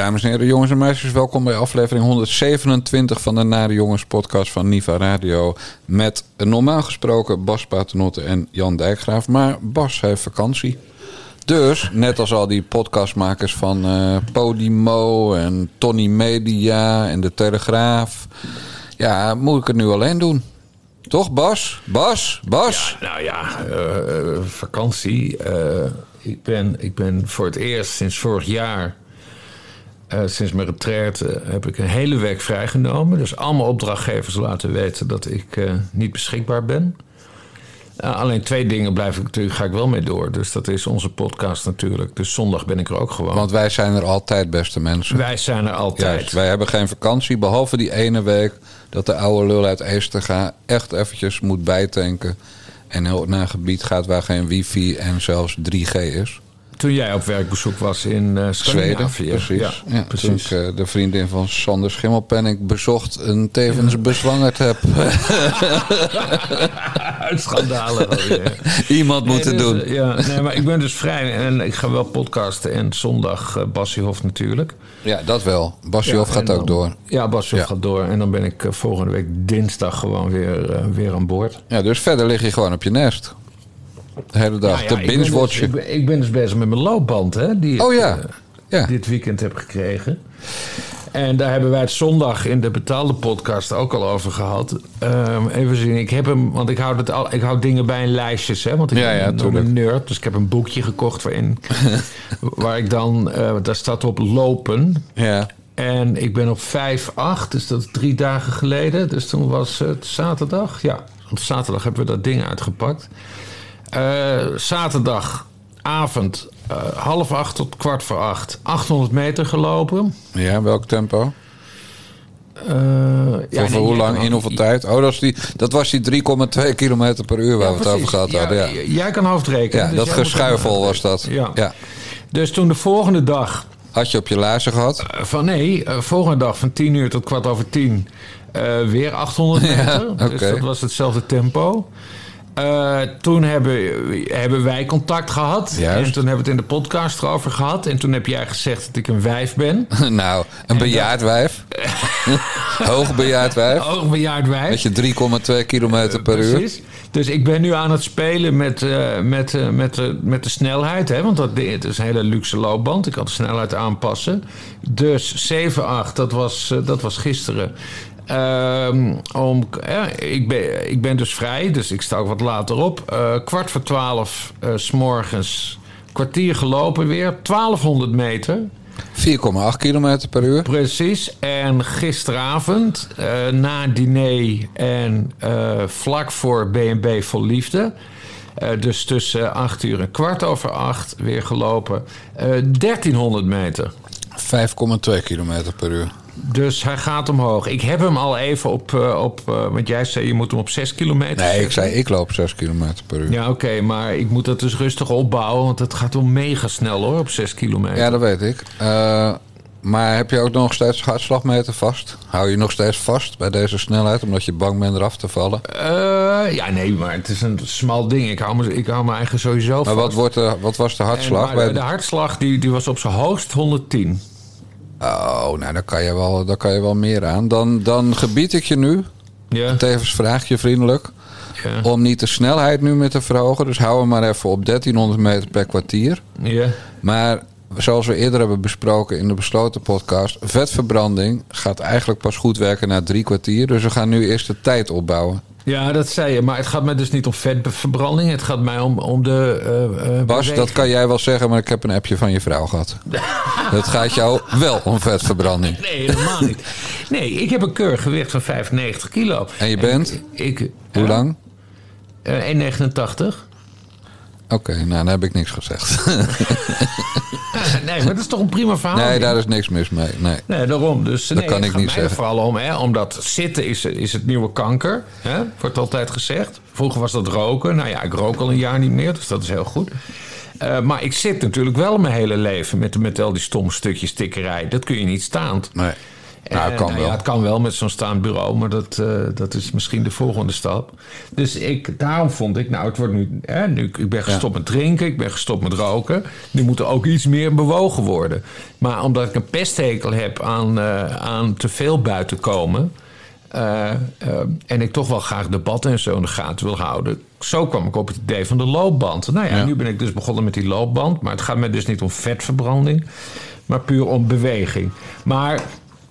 Dames en heren, jongens en meisjes, welkom bij aflevering 127 van de Nare Jongens podcast van Niva Radio. Met normaal gesproken Bas Paternotte en Jan Dijkgraaf. Maar Bas heeft vakantie. Dus, net als al die podcastmakers van eh, Podimo en Tony Media en De Telegraaf. Ja, moet ik het nu alleen doen. Toch, Bas? Bas? Bas? Nou ja, eh, vakantie. Eh, ik, ben, ik ben voor het eerst sinds vorig jaar, eh, sinds mijn retraite, heb ik een hele week vrijgenomen. Dus allemaal opdrachtgevers laten weten dat ik eh, niet beschikbaar ben. Eh, alleen twee dingen blijf ik natuurlijk, ga ik wel mee door. Dus dat is onze podcast natuurlijk. Dus zondag ben ik er ook gewoon. Want wij zijn er altijd, beste mensen. wij zijn er altijd. Juist, wij hebben geen vakantie, behalve die ene week dat de oude lul uit Eesterga echt eventjes moet bijtanken. En heel naar een gebied gaat waar geen wifi en zelfs 3G is. Toen jij op werkbezoek was in eh Zweden, precies. Ja, Ja, precies. Toen ik eh, de vriendin van Sander Schimmelpenning bezocht en tevens bezwangerd heb. Uitschandalen. Ja. Iemand moeten Nee, dus, doen. eh, Ja, nee, maar ik ben dus vrij en ik ga wel podcasten. En zondag uh, natuurlijk. Ja, dat wel. Ja, gaat ook door. Ja, Bassiehof Ja. gaat door. En dan ben ik volgende week dinsdag gewoon weer, weer aan boord. Ja, dus verder lig je gewoon op je nest. De hele dag. Nou ja, te ik ben dus- binge-watchen. ik, ik ben dus bezig met mijn loopband, hè, die ik Oh ja. eh, Ja. dit weekend heb gekregen. En daar hebben wij het zondag in de betaalde podcast ook al over gehad. Ehm, even zien, ik heb hem, want ik hou, het al, ik hou dingen bij in lijstjes, hè, want ik Ja, ja, ben een nerd. Dus ik heb een boekje gekocht waarin, waar ik dan, eh, daar staat op lopen. Ja. En ik ben op 5-8, dus dat is drie dagen geleden. Dus toen was het zaterdag. Ja, op zaterdag hebben we dat ding uitgepakt. Eh, zaterdagavond, eh, half acht tot kwart voor acht, 800 meter gelopen. ja, welk tempo? Voor, ja, nee, hoe lang, in hoeveel tijd? Oh, dat, is die, dat was die 3,2 kilometer per uur waar Ja, we het over gehad hadden. Ja, Ja, Jij kan hoofdrekenen. ja dus dat geschuifel was dat. Ja. Dus toen de volgende dag Had je op je laarzen gehad? Eh, Van nee, volgende dag van 10 uur tot kwart over 10 eh, weer 800 meter. Dus dat was hetzelfde tempo. Eh, toen hebben, hebben wij contact gehad. Juist. En toen hebben we het in de podcast erover gehad. En toen heb jij gezegd dat ik een wijf ben. nou, een bejaard wijf. Hoogbejaard wijf. Hoogbejaard wijf. Met je 3,2 kilometer per uur. Precies. Dus ik ben nu aan het spelen met, eh, met, eh, met, eh, met de snelheid. Hè? Want dat, het is een hele luxe loopband. Ik kan de snelheid aanpassen. Dus 7-8, dat was, eh, dat was gisteren. Ehm, om, eh, ik, ben, ik ben dus vrij, dus ik sta ook wat later op. Eh, kwart voor twaalf eh, s morgens, kwartier gelopen weer. 1200 meter. 4,8 kilometer per uur. Precies. En gisteravond, eh, na diner en vlak voor B&B Vol Liefde... dus tussen 8 uur en kwart over 8 weer gelopen. eh 1300 meter. 5,2 kilometer per uur. Dus hij gaat omhoog. Ik heb hem al even op... eh, op eh, want jij zei je moet hem op 6 kilometer Nee, ik zei ik loop 6 kilometer per uur. Ja, oké, maar ik moet dat dus rustig opbouwen... want het gaat wel mega snel hoor, op 6 kilometer. Ja, dat weet ik. Eh, maar heb je ook nog steeds hartslagmeter vast? Hou je nog steeds vast bij deze snelheid omdat je bang bent eraf te vallen? Ja, nee, maar het is een smal ding. Ik hou me, ik hou me eigenlijk sowieso Maar vast. wat, wordt de, wat was de hartslag? maar bij de, de hartslag die, die was op zijn hoogst 110. Oh, nou, daar kan je wel, daar kan je wel meer aan. Dan, dan gebied ik je nu, Ja. tevens vraag je vriendelijk, Ja. om niet de snelheid nu meer te verhogen. Dus hou hem maar even op 1300 meter per kwartier. ja. Maar zoals we eerder hebben besproken in de besloten podcast, vetverbranding gaat eigenlijk pas goed werken na drie kwartier. Dus we gaan nu eerst de tijd opbouwen. Ja, dat zei je. Maar het gaat mij dus niet om vetverbranding. Het gaat mij om, om de. eh, Bas, beweging. dat kan jij wel zeggen, maar ik heb een appje van je vrouw gehad. Het gaat jou wel om vetverbranding. Nee, helemaal niet. Nee, ik heb een keurig gewicht van 95 kilo. En je bent? Ik, ik, Hoe lang? eh, 1,89. Oké, nou dan heb ik niks gezegd. nee, maar dat is toch een prima verhaal. Nee, daar is niks mis mee. Nee. Nee, daarom. Dus nee, kan ik niet zeggen. vooral om, hè, omdat zitten is, is het nieuwe kanker. Hè, wordt altijd gezegd. Vroeger was dat roken. Nou ja, ik rook al een jaar niet meer, dus dat is heel goed. Eh, maar ik zit natuurlijk wel mijn hele leven met, met al die stomme stukjes stickerij. Dat kun je niet staand. nee. Nou, En, kan nou wel. Ja, het kan wel met zo'n staand bureau, maar dat, eh, dat is misschien de volgende stap. Dus ik, daarom vond ik, nou, het wordt nu, hè, nu ik ben gestopt met drinken, ik ben gestopt met roken. Nu moet er ook iets meer bewogen worden. Maar omdat ik een pesthekel heb aan, eh, aan te veel buiten komen. eh, eh, en ik toch wel graag debatten en zo in de gaten wil houden. Zo kwam ik op het idee van de loopband. Nou ja, Ja. nu ben ik dus begonnen met die loopband. Maar het gaat mij dus niet om vetverbranding, maar puur om beweging. Maar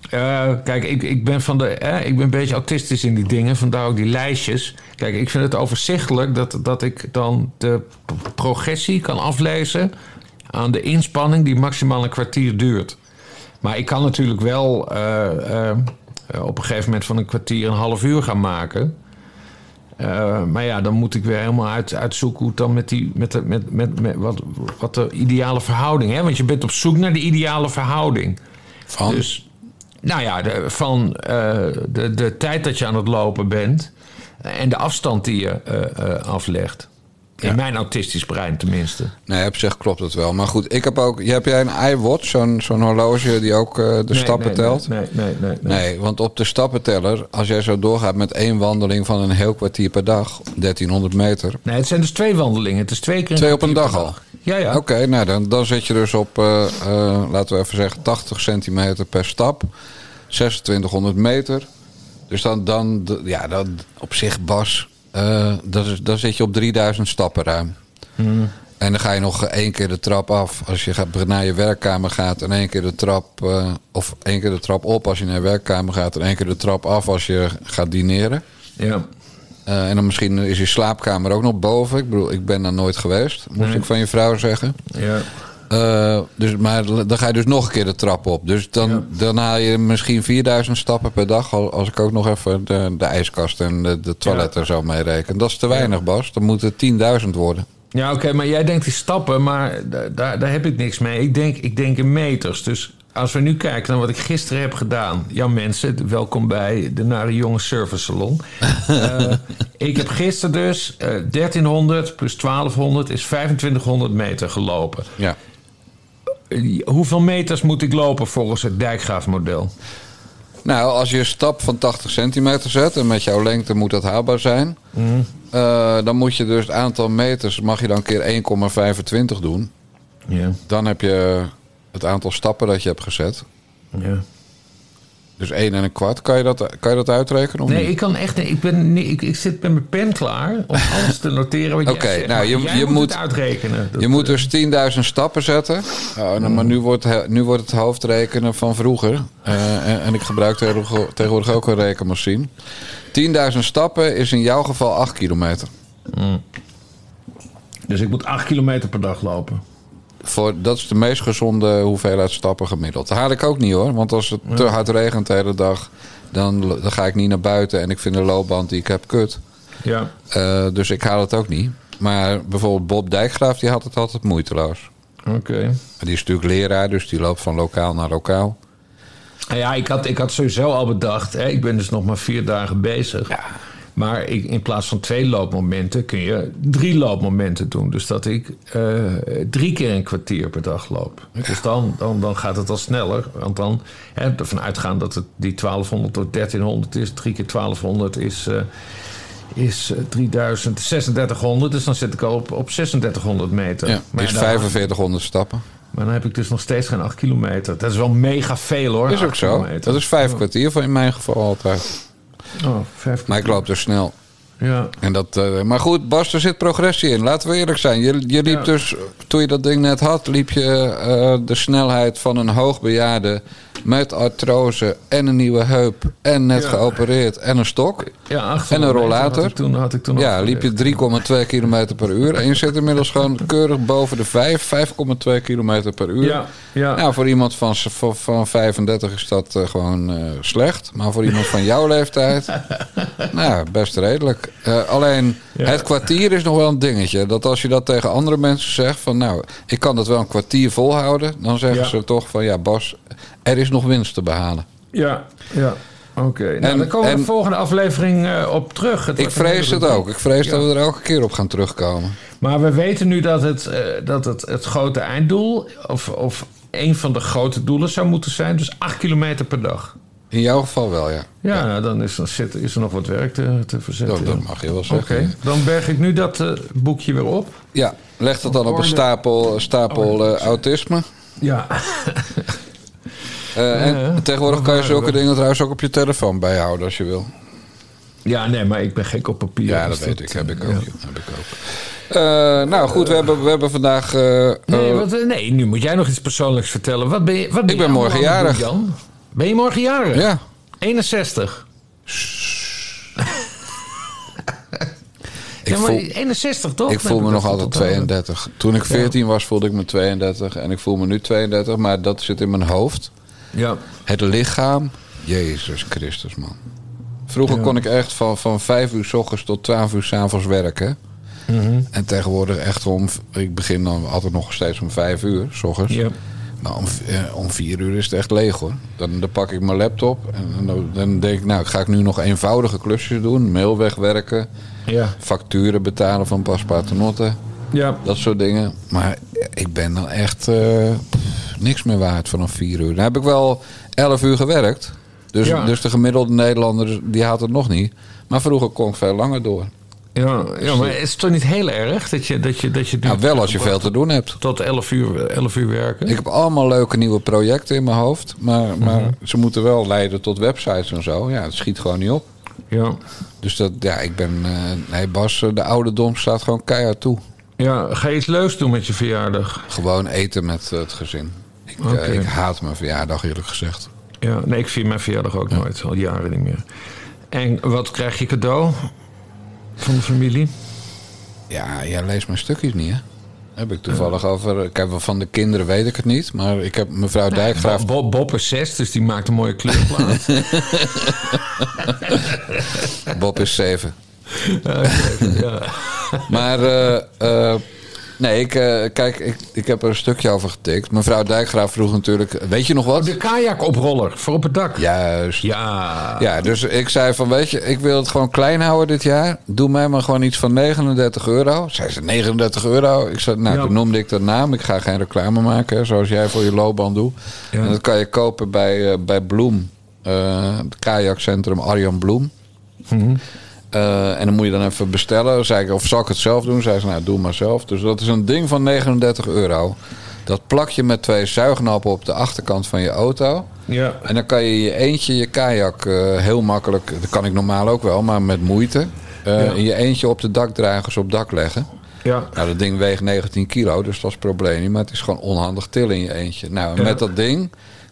eh, kijk, ik, ik ben van de. eh, ik ben een beetje autistisch in die dingen, vandaar ook die lijstjes. Kijk, ik vind het overzichtelijk dat, dat ik dan de progressie kan aflezen aan de inspanning die maximaal een kwartier duurt. Maar ik kan natuurlijk wel eh, op een gegeven moment van een kwartier een half uur gaan maken. Maar ja, dan moet ik weer helemaal uit, uitzoeken hoe het dan met die. Met de, met, met, met wat, wat de ideale verhouding is. Want je bent op zoek naar de ideale verhouding. Van? Dus, nou ja, de, van eh, de, de tijd dat je aan het lopen bent. en de afstand die je eh, eh, aflegt. In Ja. mijn autistisch brein tenminste. Nee, op zich klopt het wel. Maar goed, ik heb ook... Heb jij een iWatch, zo'n zo'n horloge die ook de Nee, stappen nee, telt? Nee, nee, nee. nee, Nee, want op de stappenteller, als jij zo doorgaat met één wandeling van een heel kwartier per dag, 1300 meter. Nee, het zijn dus twee wandelingen. Het is twee keer Twee op een dag al? Ja, ja. Oké, nou dan, dan zit je dus op, eh, eh, laten we even zeggen, 80 centimeter per stap. 2600 meter. Dus dan, dan ja, dan op zich, Bas, eh, dat is, dan zit je op 3000 stappen ruim. En dan ga je nog één keer de trap af als je gaat, naar je werkkamer gaat. En één keer de trap, of één keer de trap op als je naar je werkkamer gaat. En één keer de trap af als je gaat dineren. Ja. Eh, en dan misschien is je slaapkamer ook nog boven. Ik bedoel, ik ben daar nooit geweest, moest Nee. ik van je vrouw zeggen. ja. Eh, dus, maar dan ga je dus nog een keer de trap op. Dus dan, Ja. dan haal je misschien 4000 stappen per dag. al- Als ik ook nog even de, de ijskast en de, de toiletten zo mee reken. Dat is te weinig, Bas. Dan moet het 10.000 worden. Ja, oké, maar jij denkt die stappen, maar da- daar, daar heb ik niks mee. Ik denk, ik denk in meters. Dus als we nu kijken naar wat ik gisteren heb gedaan. Ja, mensen, welkom bij de Nare Jonge Service Salon. Eh, ik heb gisteren dus eh 1300 plus 1200 is 2500 meter gelopen. Ja. Eh, Hoeveel meters moet ik lopen volgens het dijkgraafmodel? Nou, als je een stap van 80 centimeter zet... en met jouw lengte moet dat haalbaar zijn... eh, dan moet je dus het aantal meters... mag je dan keer 1,25 doen. Ja, Dan heb je het aantal stappen dat je hebt gezet. ja. Dus 1 en een kwart. Kan je dat, kan je dat uitrekenen? Of Nee, niet? ik kan echt. Ik, ben, ik, ik zit met mijn pen klaar om alles te noteren. Oké, nou, je- je moet, uitrekenen. Dat, Je moet eh, dus 10.000 stappen zetten. Oh, nou, maar nu wordt, nu wordt het hoofdrekenen van vroeger. Eh, en, en ik gebruik tegenwoordig ook een rekenmachine. 10.000 stappen is in jouw geval 8 kilometer. Dus ik moet 8 kilometer per dag lopen. Voor, dat is de meest gezonde hoeveelheid stappen gemiddeld. Dat haal ik ook niet hoor. Want als het te hard regent de hele dag... Dan, dan ga ik niet naar buiten. En ik vind de loopband die ik heb kut. Ja. Eh, dus ik haal het ook niet. Maar bijvoorbeeld Bob Dijkgraaf die had het altijd moeiteloos. Oké. Die is natuurlijk leraar, dus die loopt van lokaal naar lokaal. Ja, ik had, ik had sowieso al bedacht. Hè, ik ben dus nog maar vier dagen bezig. Maar ik, in plaats van twee loopmomenten kun je drie loopmomenten doen. Dus dat ik eh, drie keer een kwartier per dag loop. Dus dan, dan, dan gaat het al sneller. Want dan hè, ervan uitgaan dat het die 1200 tot 1300 is. Drie keer 1200 is, eh, is eh, 3000, 3600. Dus dan zit ik al op, op 3600 meter. Ja, maar, is dan, 4500 stappen. maar dan heb ik dus nog steeds geen 8 kilometer. Dat is wel mega veel hoor. Is ook 8 zo. kilometer. Dat is vijf kwartier van in mijn geval altijd. Oh, Maar ik loop dus snel. Ja. En dat, eh, maar goed, Bas, er zit progressie in. Laten we eerlijk zijn. Je, je liep Ja. dus, toen je dat ding net had, liep je eh, de snelheid van een hoogbejaarde met artrose en een nieuwe heup en net Ja. geopereerd en een stok. Ja, 800 En een rollator. Had ik toen, had ik toen Ja, liep je 3,2 kilometer per uur. En je zit inmiddels gewoon keurig boven de 5, 5,2 kilometer per uur. Ja, ja. Nou, voor iemand van, van, van 35 is dat eh, gewoon slecht. Maar voor iemand van jouw leeftijd, nou, best redelijk. Eh, alleen, Ja. het kwartier is nog wel een dingetje. Dat als je dat tegen andere mensen zegt van, nou, ik kan dat wel een kwartier volhouden. Dan zeggen Ja. ze toch van, ja Bas, er is nog winst te behalen. ja, ja. Oké, nou, En- daar komen we de volgende aflevering eh, op terug. Het Ik vrees het ook. Ik vrees Ja. dat we er elke keer op gaan terugkomen. Maar we weten nu dat het, eh, dat het, het grote einddoel... Of, of een van de grote doelen zou moeten zijn... dus 8 kilometer per dag. In jouw geval wel, ja. Ja, Nou, dan is, dan zit, is er nog wat werk te, te verzetten. Dat, dat mag je wel Oké, zeggen. dan berg ik nu dat eh, boekje weer op. Ja, leg dat dan op een stapel, stapel eh, autisme. Ja. Eh, en Ja, ja. tegenwoordig kan je zulke dingen trouwens ook op je telefoon bijhouden als je wil. Ja, nee, maar ik ben gek op papier. Ja, dat dus weet ik. Heb ik ook. ja. Heb ik ook. Nou goed, we hebben, we hebben vandaag... Nee, wat, nee, nu moet jij nog iets persoonlijks vertellen. Wat ben je, wat ben Ik ben morgen jarig. Jan? Ben je morgen jarig? ja, 61. ik ja, voel, 61 toch? ik voel me nog altijd tot- 32. Toen ik 14 was voelde ik me 32 en ik voel me nu 32. Maar dat zit in mijn hoofd. Ja. Het lichaam, Jezus Christus man. Vroeger Ja. kon ik echt van, van 5 uur s ochtends tot 12 uur s avonds werken. Mhm. En tegenwoordig echt om... Ik begin dan altijd nog steeds om 5 uur s ochtends. Ja. Maar om, eh, om 4 uur is het echt leeg hoor. Dan, dan pak ik mijn laptop en dan, dan denk ik... Nou, ga ik nu nog eenvoudige klusjes doen. Mail wegwerken. Ja. Facturen betalen van paspaternotten. Ja. Dat soort dingen. Maar ik ben dan echt eh, niks meer waard vanaf 4 uur. Dan heb ik wel 11 uur gewerkt. Dus, Ja. dus de gemiddelde Nederlander die haalt het nog niet. Maar vroeger kon ik veel langer door. Ja, ja, maar is het toch niet heel erg dat je, dat je, dat je nu Nou, wel als je veel te doen hebt. tot 11 uur, 11 uur werken? Ik heb allemaal leuke nieuwe projecten in mijn hoofd. Maar, maar Mhm. ze moeten wel leiden tot websites en zo. Ja, het schiet gewoon niet op. Ja. Dus dat, ja, ik ben... eh, nee, Bas, eh, de ouderdom staat gewoon keihard toe. ja, ga je iets leuks doen met je verjaardag? Gewoon eten met eh, het gezin. Ik, eh, ik haat mijn verjaardag, eerlijk gezegd. Ja, nee, ik vier mijn verjaardag ook nooit, al jaren niet meer. En wat krijg je cadeau van de familie? Ja, jij leest mijn stukjes niet, hè? Heb ik toevallig over... Ik heb wel van de kinderen weet ik het niet. Maar ik heb mevrouw Dijkgraaf... Bob, Bob is zes, dus die maakt een mooie kleurplaat. Bob is zeven. ja. Maar... eh, eh, nee, ik, eh, kijk, ik, ik heb er een stukje over getikt. Mevrouw Dijkgraaf vroeg natuurlijk... Weet je nog wat? De kajakoproller voor op het dak. Juist. Ja. Ja, dus ik zei van, weet je, ik wil het gewoon klein houden dit jaar. Doe mij maar gewoon iets van 39 euro. Zij zei 39 euro. Ik zei, nou, Ja. toen noemde ik de naam. Ik ga geen reclame maken, zoals jij voor je loopband doet. Ja. En dat kan je kopen bij, eh, bij Bloem. eh, het kajakcentrum Arjan Bloem. Mhm. Eh, en dan moet je dan even bestellen. Zei ik, of zal ik het zelf doen? Zei ze, nou, doe maar zelf. Dus dat is een ding van 39 euro. Dat plak je met twee zuignappen op de achterkant van je auto. Ja. En dan kan je je eentje je kajak eh, heel makkelijk... Dat kan ik normaal ook wel, maar met moeite... Ja. in je eentje op de dakdragers op dak leggen. Ja. Nou, dat ding weegt 19 kilo, dus dat is het probleem niet. Maar het is gewoon onhandig tillen in je eentje. Nou, en Ja. met dat ding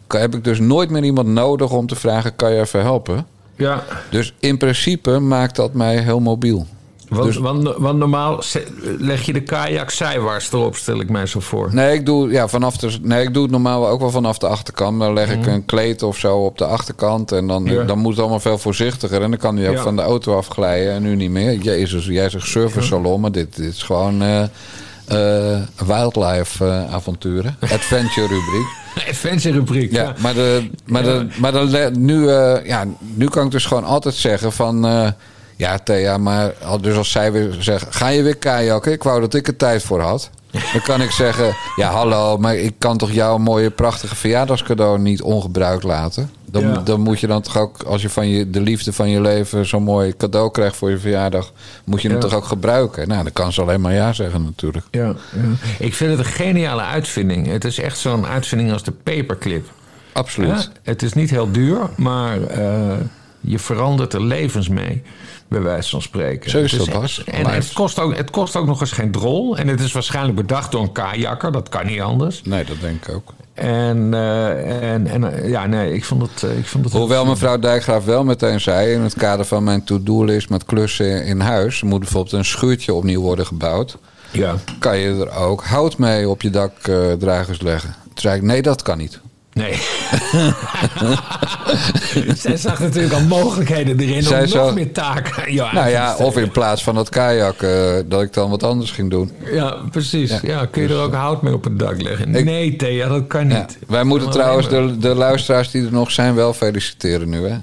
heb ik dus nooit meer iemand nodig om te vragen... kan je even helpen? Ja. Dus in principe maakt dat mij heel mobiel. Want, Dus- want, want normaal leg je de kajak zijwaarts erop, stel ik mij zo voor. Nee, ik doe, ja, vanaf de, nee, ik doe het normaal ook wel vanaf de achterkant. Dan leg ik een kleed of zo op de achterkant. En dan, Mhm. Ja. dan moet het allemaal veel voorzichtiger. En dan kan hij ook Ja. van de auto afglijden. En nu niet meer. Jezus, jij zegt service salon. Maar dit, dit is gewoon eh, eh, wildlife eh, avonturen. Adventure rubriek. Adventure rubriek. Ja, maar, de, maar, de, maar de, nu, eh, ja, nu kan ik dus gewoon altijd zeggen van... ja, Thea, maar dus als zij weer zegt... ga je weer kajakken? Ik wou dat ik er tijd voor had. Dan kan ik zeggen... ja, hallo, maar ik kan toch jouw mooie, prachtige verjaardagscadeau niet ongebruikt laten? Dan, Ja. dan moet je dan toch ook, als je van je, de liefde van je leven... zo'n mooi cadeau krijgt voor je verjaardag... moet je hem Ja. toch ook gebruiken? Nou, dan kan ze alleen maar ja zeggen natuurlijk. Ja, ja. Ik vind het een geniale uitvinding. Het is echt zo'n uitvinding als de paperclip. Absoluut. Het is niet heel duur, maar eh, je verandert er levens mee. Bij wijze van spreken. Zo is Het dat, Bas. En het kost, ook, het kost ook nog eens geen drol. En het is waarschijnlijk bedacht door een kajakker. Dat kan niet anders. Nee, dat denk ik ook. En, eh, en, en eh, ja, nee, ik vond het... eh, ik vond het Hoewel mevrouw Dijkgraaf wel meteen zei... in het kader van mijn to-do-list met klussen in huis... moet bijvoorbeeld een schuurtje opnieuw worden gebouwd... Ja. kan je er ook hout mee op je dakdragers leggen. Toen zei ik, nee, dat kan niet. Nee. Zij zag natuurlijk al mogelijkheden erin Zij om nog meer taken aan jou Nou ja, of in plaats van dat kajak... eh, dat ik dan wat anders ging doen. Ja, precies. Ja. kun je er ook hout mee op het dak leggen? Ik- nee, Thea, dat kan Ja. niet. Wij moeten trouwens de, de luisteraars die er nog zijn wel feliciteren nu, hè?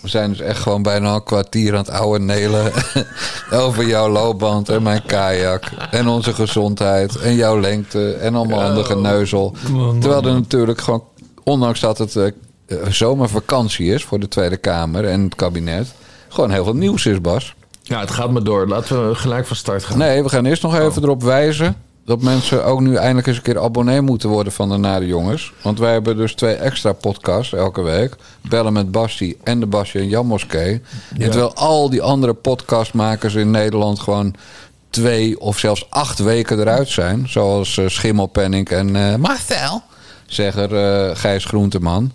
We zijn dus echt gewoon bijna een kwartier aan het ouwe nelen... over jouw loopband en mijn kajak... en onze gezondheid en jouw lengte... en allemaal andere geneuzel. Terwijl er natuurlijk gewoon... ondanks dat het eh, eh, zomervakantie is voor de Tweede Kamer en het kabinet, gewoon heel veel nieuws is, Bas. Ja, het gaat maar door. Laten we gelijk van start gaan. Nee, we gaan eerst nog even erop wijzen dat mensen ook nu eindelijk eens een keer abonnee moeten worden van de Nare Jongens. Want wij hebben dus twee extra podcasts elke week. Bellen met Basti en de Basti en Jan Moskee. En terwijl al die andere podcastmakers in Nederland gewoon twee of zelfs acht weken eruit zijn. Zoals uh, Schimmelpenning en uh, Marcel, zeggen uh, Gijs Groenteman.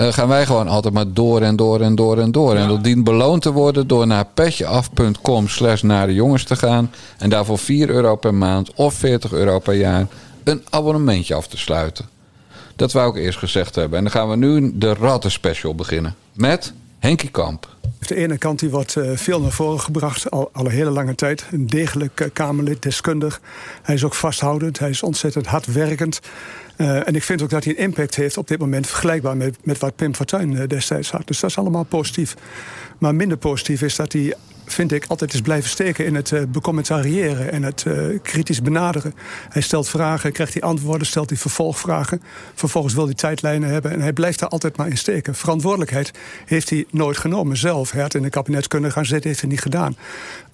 Uh, gaan wij gewoon altijd maar door en door en door en door. Ja. En dat dient beloond te worden door naar petjeaf.com slash naar de jongens te gaan. En daarvoor 4 euro per maand of 40 euro per jaar een abonnementje af te sluiten. Dat wou ik eerst gezegd hebben. En dan gaan we nu de Ratten Special beginnen. Met Henkie Kamp. Op de ene kant die wordt uh, veel naar voren gebracht, al, al een hele lange tijd. Een degelijk Kamerlid, deskundig. Hij is ook vasthoudend, hij is ontzettend hardwerkend. Uh, en ik vind ook dat hij een impact heeft op dit moment vergelijkbaar met, met wat Pim Fortuyn destijds had. Dus dat is allemaal positief. Maar minder positief is dat hij vind ik, altijd is blijven steken in het uh, becommentariëren en het kritisch benaderen. Hij stelt vragen, krijgt hij antwoorden, stelt hij vervolgvragen. Vervolgens wil hij tijdlijnen hebben en hij blijft daar altijd maar in steken. Verantwoordelijkheid heeft hij nooit genomen zelf. Hij had in het kabinet kunnen gaan zitten, heeft hij niet gedaan.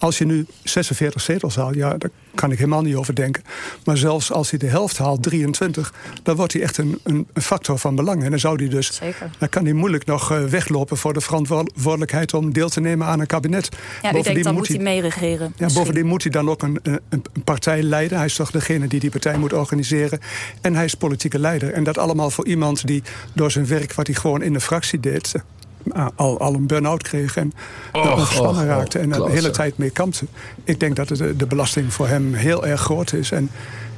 Als je nu 46 zetels haalt, ja, daar kan ik helemaal niet over denken. Maar zelfs als hij de helft haalt, 23, dan wordt hij echt een, een, factor van belang. En dan zou hij dus, Zeker. dan kan hij moeilijk nog uh, weglopen voor de verantwoordelijkheid om deel te nemen aan een kabinet. Ja, u denkt dan moet hij meeregeren. Ja, bovendien moet hij dan ook een, een, een, partij leiden. Hij is toch degene die die partij moet organiseren. En hij is politieke leider. En dat allemaal voor iemand die door zijn werk, wat hij gewoon in de fractie deed, al, al een burn-out kreeg en oh, ontspannen oh, raakte en de hele tijd mee kampte. Ik denk dat de, de belasting voor hem heel erg groot is. En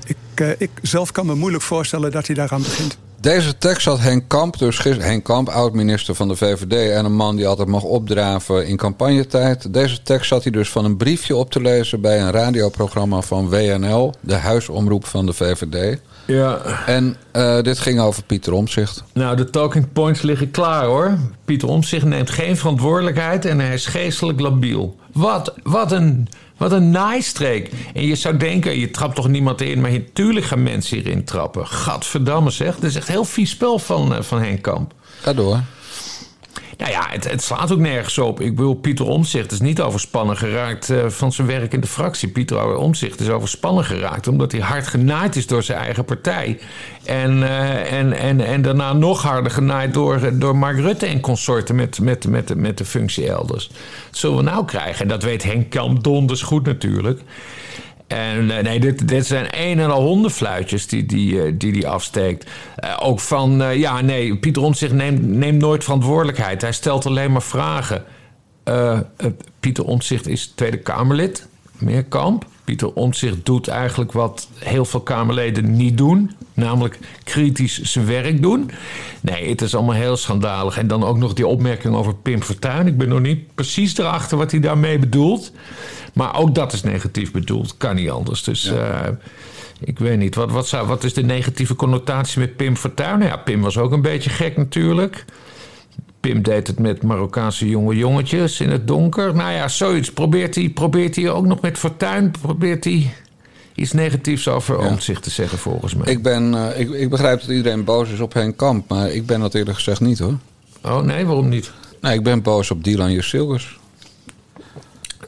ik, uh, ik zelf kan me moeilijk voorstellen dat hij daaraan begint. Deze tekst had Henk Kamp, dus Henk Kamp, oud-minister van de VVD... en een man die altijd mag opdraven in campagnetijd. Deze tekst zat hij dus van een briefje op te lezen... bij een radioprogramma van WNL, de huisomroep van de VVD. Ja. En uh, dit ging over Pieter Omzicht. Nou, de talking points liggen klaar hoor. Pieter Omzicht neemt geen verantwoordelijkheid en hij is geestelijk labiel. Wat, wat een... Wat een naaistreek. En je zou denken, je trapt toch niemand in, maar natuurlijk gaan mensen hierin trappen. Gadverdamme zeg. Dat is echt heel vies spel van, uh, van Henk Kamp. Ga door. Nou ja, het, het, slaat ook nergens op. Ik bedoel, Pieter Omtzigt is niet overspannen geraakt uh, van zijn werk in de fractie. Pieter Omtzigt is overspannen geraakt omdat hij hard genaaid is door zijn eigen partij. En, uh, en, en, en daarna nog harder genaaid door, door Mark Rutte en consorten met, met, met, met de functie elders. Dat zullen we nou krijgen. En dat weet Henk Kamp donders goed natuurlijk. En nee, dit, dit zijn een en al hondenfluitjes die die, die, die afsteekt. Uh, ook van, ja, nee, Pieter Omtzigt neemt, neemt nooit verantwoordelijkheid. Hij stelt alleen maar vragen. Pieter Omtzigt is Tweede Kamerlid, meer kamp. Pieter Omtzigt doet eigenlijk wat heel veel Kamerleden niet doen. Namelijk kritisch zijn werk doen. Nee, het is allemaal heel schandalig. En dan ook nog die opmerking over Pim Fortuyn. Ik ben nog niet precies erachter wat hij daarmee bedoelt. Maar ook dat is negatief bedoeld. Kan niet anders. Dus ja. uh, ik weet niet. Wat, wat, zou, wat is de negatieve connotatie met Pim Fortuyn? Nou ja, Pim was ook een beetje gek natuurlijk. Pim deed het met Marokkaanse jonge jongetjes in het donker. Nou ja, zoiets. Probeert hij, probeert hij ook nog met Fortuyn... Probeert hij iets negatiefs over ja. zich te zeggen, volgens mij. Ik, ben, uh, ik, ik begrijp dat iedereen boos is op Henk Kamp... maar ik ben dat eerlijk gezegd niet, hoor. Oh, nee? Waarom niet? Nou, ik ben boos op Dylan Jusilgers.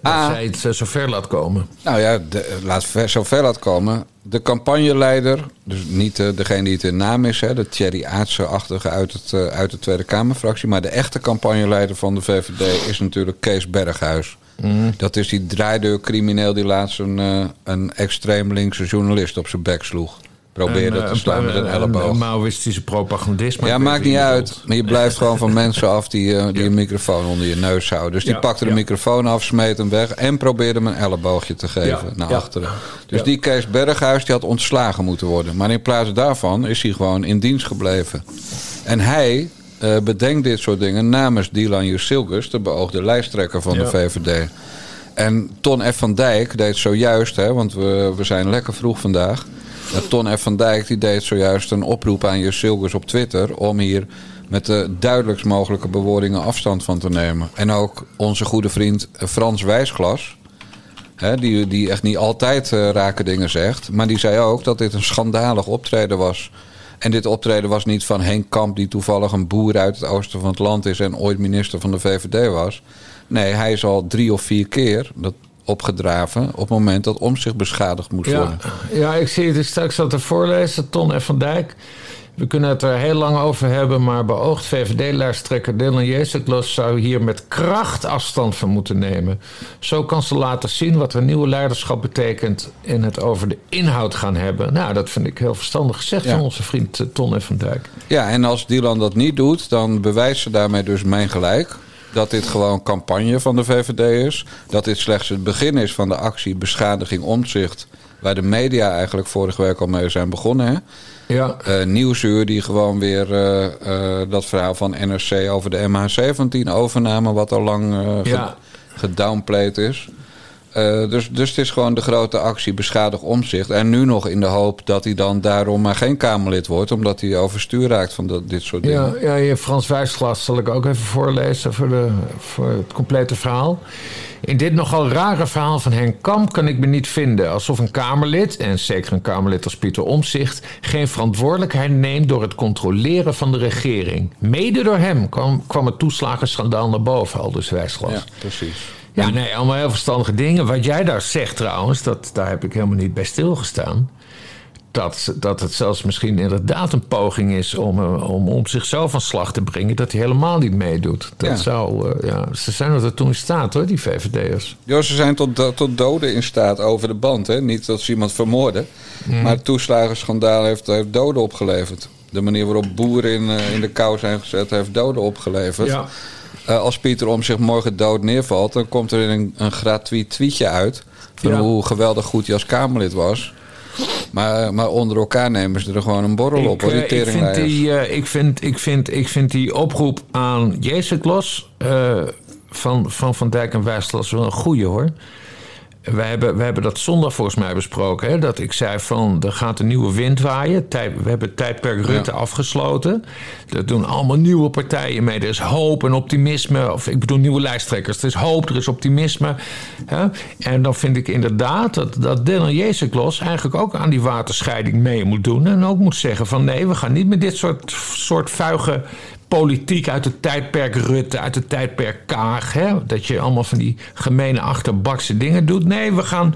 Ah, zij het uh, zover laat komen. Nou ja, de, laat ver, zover laat komen. De campagneleider, dus niet uh, degene die het in naam is... Hè, de Thierry Aartsen-achtige uit, het, uh, uit de Tweede Kamerfractie... maar de echte campagneleider van de VVD is natuurlijk Kees Berghuis. Mm. Dat is die draaideurcrimineel die laatst een, uh, een extreem linkse journalist op zijn bek sloeg. Probeerde een, te slaan met een elleboog. Een Maoïstische propagandist. Ja, maakt niet uit. Maar je blijft gewoon van mensen af die, uh, die ja. een microfoon onder je neus houden. Dus die ja, pakte de ja. microfoon af, smeet hem weg... en probeerde hem een elleboogje te geven naar achteren. Dus die Kees Berghuis die had ontslagen moeten worden. Maar in plaats daarvan is hij gewoon in dienst gebleven. En hij uh, bedenkt dit soort dingen namens Dylan Jusilgus... de beoogde lijsttrekker van de VVD. En Ton F. van Dijk deed zojuist, hè, want we, we zijn lekker vroeg vandaag... Ton F. van Dijk die deed zojuist een oproep aan Jus Silgers op Twitter... om hier met de duidelijkst mogelijke bewoordingen afstand van te nemen. En ook onze goede vriend Frans Wijsglas... Hè, die, die echt niet altijd uh, rake dingen zegt... maar die zei ook dat dit een schandalig optreden was... En dit optreden was niet van Henk Kamp, die toevallig een boer uit het oosten van het land is en ooit minister van de VVD was. Nee, hij is al drie of vier keer dat opgedraven op het moment dat omzicht beschadigd moet worden. Ja, ik zie het straks wat te voorlezen. Ton en Van Dijk. We kunnen het er heel lang over hebben, maar beoogd VVD-lijsttrekker Dylan Jezus zou hier met kracht afstand van moeten nemen. Zo kan ze laten zien wat een nieuwe leiderschap betekent en het over de inhoud gaan hebben. Nou, dat vind ik heel verstandig gezegd van onze vriend eh, Ton en Van Dijk. Ja, en als Dylan dat niet doet, dan bewijst ze daarmee dus mijn gelijk dat dit gewoon campagne van de VVD is. Dat dit slechts het begin is van de actie beschadiging omzicht. Waar de media eigenlijk vorige week al mee zijn begonnen. Hè? Ja. Uh, Nieuwsuur die gewoon weer uh, uh, dat verhaal van NRC over de MH17 overnamen, wat al lang ja. gedownplayed is. Dus, dus het is gewoon de grote actie beschadig omzicht. En nu nog in de hoop dat hij dan daarom maar geen Kamerlid wordt, omdat hij overstuur raakt van dat, dit soort dingen. Ja, ja Frans Wijsglas zal ik ook even voorlezen voor, de, voor het complete verhaal. In dit nogal rare verhaal van Henk Kamp kan ik me niet vinden. Alsof een Kamerlid, en zeker een Kamerlid als Pieter Omzicht, geen verantwoordelijkheid neemt door het controleren van de regering. Mede door hem kwam, kwam het toeslagenschandaal naar boven, al dus Wijsglas. Ja, precies. Ja, nee, allemaal heel verstandige dingen. Wat jij daar zegt trouwens, dat, daar heb ik helemaal niet bij stilgestaan dat, dat het zelfs misschien inderdaad een poging is om, eh, om, om zichzelf van slag te brengen, dat hij helemaal niet meedoet. Dat zou, uh, ja, ze zijn er toen in staat hoor, die VVD'ers. Ja, ze zijn tot, tot doden in staat over de band. Hè? Niet dat ze iemand vermoorden, mm. maar het toeslagenschandaal heeft, heeft doden opgeleverd. De manier waarop boeren in, uh, in de kou zijn gezet, heeft doden opgeleverd. Ja. Uh, als Pieter om zich morgen dood neervalt, dan komt er een, een gratuit tweetje uit. Van ja. hoe geweldig goed hij als Kamerlid was. Maar, maar onder elkaar nemen ze er gewoon een borrel ik, op. Hoor, die ik, vind die, uh, ik, vind, ik, vind, ik vind die oproep aan Jezus Klos uh, van, van Van Dijk en Wijslas wel een goede hoor. We hebben, we hebben dat zondag volgens mij besproken. Hè? Dat ik zei van, er gaat een nieuwe wind waaien. Tijd, we hebben het tijdperk Rutte afgesloten. Er doen allemaal nieuwe partijen mee. Er is hoop en optimisme. Of ik bedoel nieuwe lijsttrekkers. Er is hoop, er is optimisme. Hè? En dan vind ik inderdaad dat, dat Dylan Jezeklos eigenlijk ook aan die waterscheiding mee moet doen. En ook moet zeggen van nee, we gaan niet met dit soort, soort vuige politiek uit het tijdperk Rutte, uit het tijdperk Kaag. Hè? Dat je allemaal van die gemene achterbakse dingen doet. Nee, we, gaan,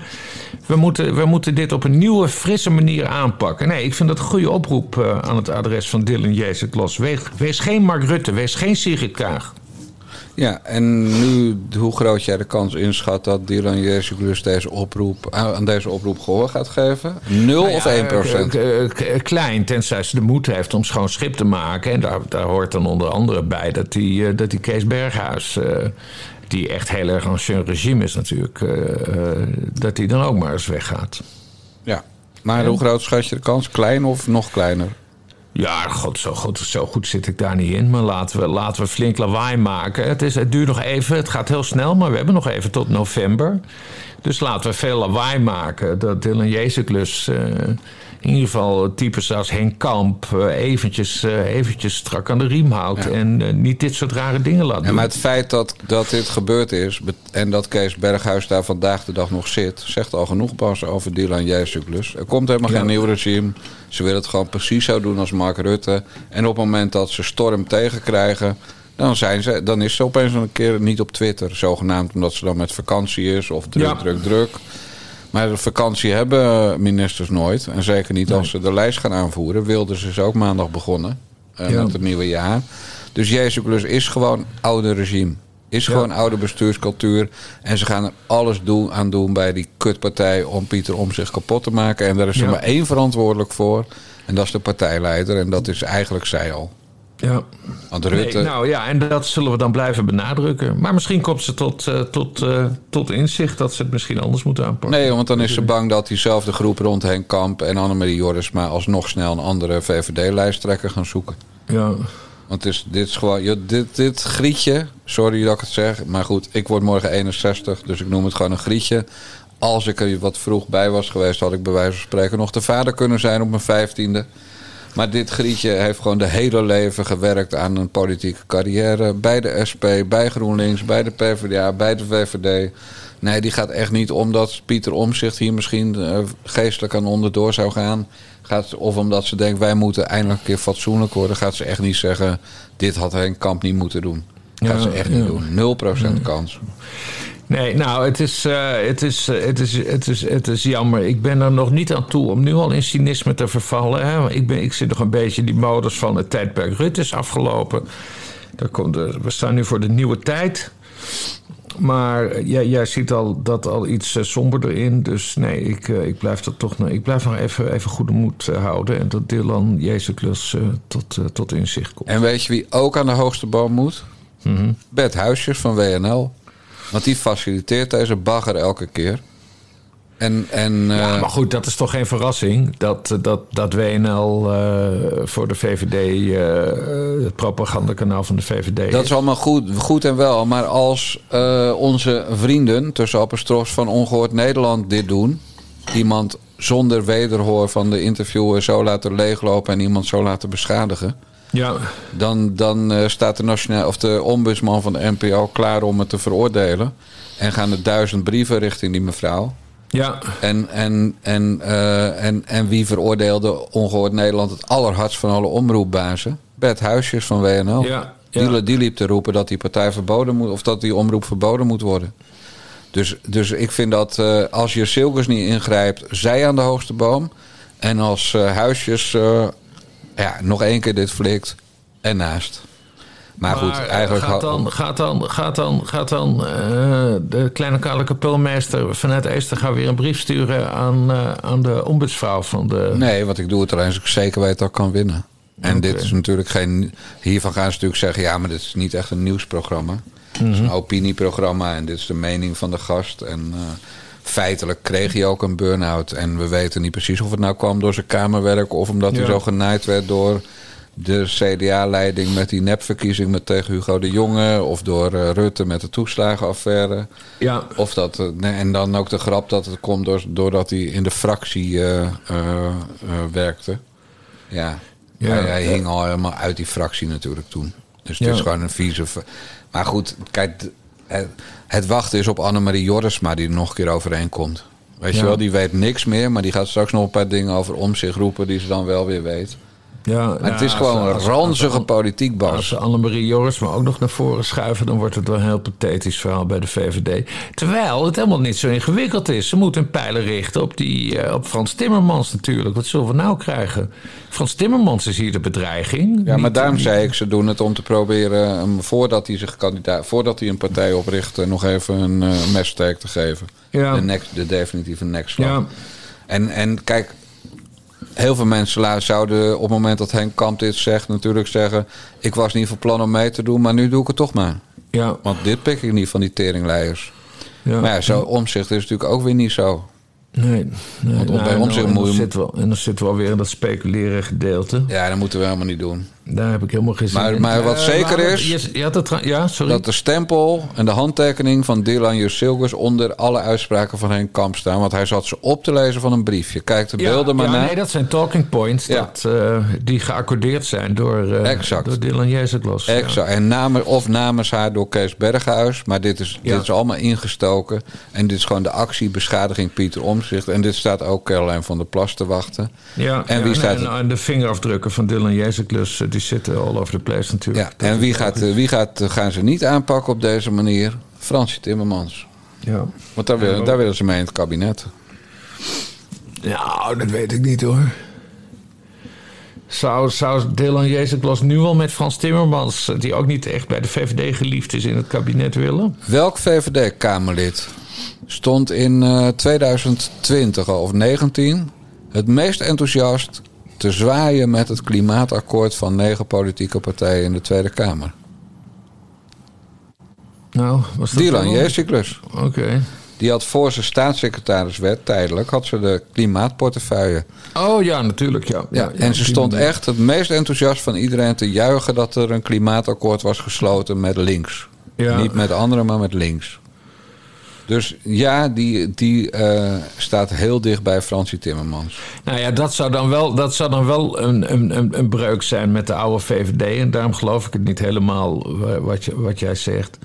we, moeten, we moeten dit op een nieuwe, frisse manier aanpakken. Nee, ik vind dat een goede oproep uh, aan het adres van Dylan Jezus Los. Wees, wees geen Mark Rutte, wees geen Sigrid Kaag. Ja, en nu hoe groot jij de kans inschat dat Dylan Jezus deze oproep, aan deze oproep gehoor gaat geven? 0 nou of 1 procent? Klein, tenzij ze de moed heeft om schoon schip te maken. En daar, daar hoort dan onder andere bij dat die, eh, dat die Kees Berghuis, uh, die echt heel erg ancien regime is natuurlijk, uh, dat die dan ook maar eens weggaat. Ja, maar hoe groot schat je de kans? Klein of nog kleiner? Ja, god, zo, goed, zo goed zit ik daar niet in. Maar laten we, laten we flink lawaai maken. Het, is, het duurt nog even, het gaat heel snel, maar we hebben nog even tot november. Dus laten we veel lawaai maken. Dat Dylan Jezeklus, uh, in ieder geval types als Henk Kamp, uh, eventjes, uh, eventjes strak aan de riem houdt. En niet dit soort rare dingen laat doen. maar het feit dat, dat dit gebeurd is en dat Kees Berghuis daar vandaag de dag nog zit, zegt al genoeg pas over Dylan Jezeklus. Er komt helemaal geen nieuw regime. Ze willen het gewoon precies zo doen als Mark Rutte. En op het moment dat ze storm tegenkrijgen, dan, zijn ze, dan is ze opeens een keer niet op Twitter. Zogenaamd omdat ze dan met vakantie is of druk, druk, druk. Maar de vakantie hebben ministers nooit. En zeker niet als ze de lijst gaan aanvoeren. Wilden ze is ook maandag begonnen uh, met het nieuwe jaar. Dus Jezus is gewoon oude regime. Is gewoon oude bestuurscultuur. En ze gaan er alles doen, aan doen bij die kutpartij om Pieter om zich kapot te maken. En daar is er maar één verantwoordelijk voor. En dat is de partijleider. En dat is eigenlijk zij al. Ja. Want Rutte... nou ja, en dat zullen we dan blijven benadrukken. Maar misschien komt ze tot, uh, tot, uh, tot inzicht dat ze het misschien anders moeten aanpakken. Nee, want dan is ze bang dat diezelfde groep rond Henk Kamp en Annemarie Joris... maar alsnog snel een andere VVD-lijsttrekker gaan zoeken. Ja. Want is, dit is gewoon, dit, dit grietje, sorry dat ik het zeg, maar goed, ik word morgen 61, dus ik noem het gewoon een grietje. Als ik er wat vroeg bij was geweest, had ik bij wijze van spreken nog de vader kunnen zijn op mijn vijftiende. Maar dit grietje heeft gewoon de hele leven gewerkt aan een politieke carrière. Bij de SP, bij GroenLinks, bij de PvdA, bij de VVD. Nee, die gaat echt niet omdat Pieter Omzicht hier misschien uh, geestelijk aan onderdoor zou gaan. Gaat, of omdat ze denkt, wij moeten eindelijk een keer fatsoenlijk worden. Gaat ze echt niet zeggen, dit had Henk Kamp niet moeten doen. Gaat ze echt niet doen. 0% kans. Nee, nou, het is, uh, het, is, het, is, het, is, het is jammer. Ik ben er nog niet aan toe om nu al in cynisme te vervallen. Hè? Ik, ben, ik zit nog een beetje in die modus van het tijdperk Rutte is afgelopen. Daar komt, we staan nu voor de nieuwe tijd. Maar jij, jij ziet al dat al iets uh, somberder in. Dus nee, ik, uh, ik blijf dat toch ik blijf nog even, even goede moed uh, houden. En dat Dylan Jezus tot, tot inzicht komt. En weet je wie ook aan de hoogste boom moet? Mm -hmm. Bert Huisjes van WNL. Want die faciliteert deze bagger elke keer. En, en, ja, maar goed, dat is toch geen verrassing dat, dat, dat WNL uh, voor de VVD, uh, het propagandakanaal van de VVD. Dat is allemaal goed, goed en wel. Maar als uh, onze vrienden tussen Appelstros van Ongehoord Nederland dit doen, iemand zonder wederhoor van de interviewer zo laten leeglopen en iemand zo laten beschadigen. Ja. Dan, dan uh, staat de, nationaal, of de ombudsman van de NPO klaar om het te veroordelen. En gaan er duizend brieven richting die mevrouw. Ja. En, en, en, uh, en, en wie veroordeelde Ongehoord Nederland het allerhardst van alle omroepbazen? Bert Huisjes van WNL. Ja, ja. Die, die liep te roepen dat die partij verboden moet, of dat die omroep verboden moet worden. Dus, dus ik vind dat uh, als je Silkers niet ingrijpt, zij aan de hoogste boom. En als uh, Huisjes ja, nog één keer dit flikt en naast. Maar, maar goed, eigenlijk... Gaat dan, gaat dan, gaat dan, gaat dan uh, de kleine kale kapelmeester vanuit Eester weer een brief sturen aan, uh, aan de ombudsvrouw van de... Nee, wat ik doe het alleen als ik zeker weet dat ik kan winnen. En okay. dit is natuurlijk geen... Hiervan gaan ze natuurlijk zeggen... ja, maar dit is niet echt een nieuwsprogramma. Mm -hmm. Het is een opinieprogramma en dit is de mening van de gast. En uh, feitelijk kreeg hij ook een burn-out. En we weten niet precies of het nou kwam door zijn kamerwerk... of omdat ja. hij zo genaaid werd door de CDA-leiding met die nepverkiezing met tegen Hugo de Jonge. Of door uh, Rutte met de toeslagenaffaire. Ja. Of dat, nee, en dan ook de grap dat het komt door, doordat hij in de fractie uh, werkte. Ja, ja hij, hij hing al helemaal uit die fractie natuurlijk toen. Dus het ja. is gewoon een vieze... Maar goed, kijk, het, het wachten is op Annemarie Jorisma die er nog een keer overheen komt. Weet je wel, die weet niks meer, maar die gaat straks nog een paar dingen over om zich roepen die ze dan wel weer weet. Ja, maar ja, het is gewoon een ranzige politiek, Bas. Als ze Annemarie Joris maar ook nog naar voren schuiven... dan wordt het wel een heel pathetisch verhaal bij de VVD. Terwijl het helemaal niet zo ingewikkeld is. Ze moeten een pijler richten op, die, uh, op Frans Timmermans natuurlijk. Wat zullen we nou krijgen? Frans Timmermans is hier de bedreiging. Ja, maar daarom zei ik, ze doen het om te proberen... Um, voordat hij zich kandidaat, voordat hij een partij opricht... Uh, nog even een uh, messteek te geven. Ja. De, next, de definitieve nekslag. Ja. En, en kijk, heel veel mensen zouden op het moment dat Henk Kamp dit zegt, natuurlijk zeggen: Ik was niet van plan om mee te doen, maar nu doe ik het toch maar. Ja. Want dit pik ik niet van die teringleiers. Ja. Maar ja, zo omzicht is natuurlijk ook weer niet zo. Nee, nee Want nou, bij omzicht nou, moet je. Zit wel, en dan zitten we alweer in dat speculeren gedeelte. Ja, dat moeten we helemaal niet doen. Daar heb ik helemaal geen zin maar, in. Maar wat uh, zeker is. Je, je had het, ja, sorry. Dat de stempel en de handtekening van Dylan Jussilgers onder alle uitspraken van Henk Kamp staan. Want hij zat ze op te lezen van een briefje. Kijk de ja, beelden maar ja, naar. Nee, dat zijn talking points Ja. dat, uh, die geaccordeerd zijn door, uh, Exact. door Dylan Jezeklos. Exact. En namen, of namens haar door Kees Berghuis. Maar dit is, dit is allemaal ingestoken. En dit is gewoon de actie beschadiging Pieter Omzicht. En dit staat ook Caroline van der Plas te wachten. Ja, En wie staat en, en de vingerafdrukken van Dylan Jezeklus, die zitten all over the place natuurlijk. Ja. En is wie, gaat, logisch. eh, wie gaat, eh, gaan ze niet aanpakken op deze manier? Fransje Timmermans. Ja. Want daar, willen, daar willen ze mee in het kabinet. Nou, dat weet ik niet hoor. Zou, zou Dylan Jezeklus nu al met Frans Timmermans, die ook niet echt bij de VVD geliefd is, in het kabinet willen? Welk VVD-Kamerlid stond in eh, 2020 al, of 19 het meest enthousiast te zwaaien met het klimaatakkoord van negen politieke partijen in de Tweede Kamer? Nou, was dat Dylan? Jeziklus. Oké. Die had voor zijn staatssecretaris werd, tijdelijk, had ze de klimaatportefeuille. Oh ja, natuurlijk, ja. Ja, ja en ze stond echt het meest enthousiast van iedereen te juichen dat er een klimaatakkoord was gesloten met links. Ja. Niet met anderen, maar met links. Dus ja, die, die uh, staat heel dicht bij Fransie Timmermans. Nou ja, dat zou dan wel, dat zou dan wel een, een, een breuk zijn met de oude VVD. En daarom geloof ik het niet helemaal wat, je, wat jij zegt.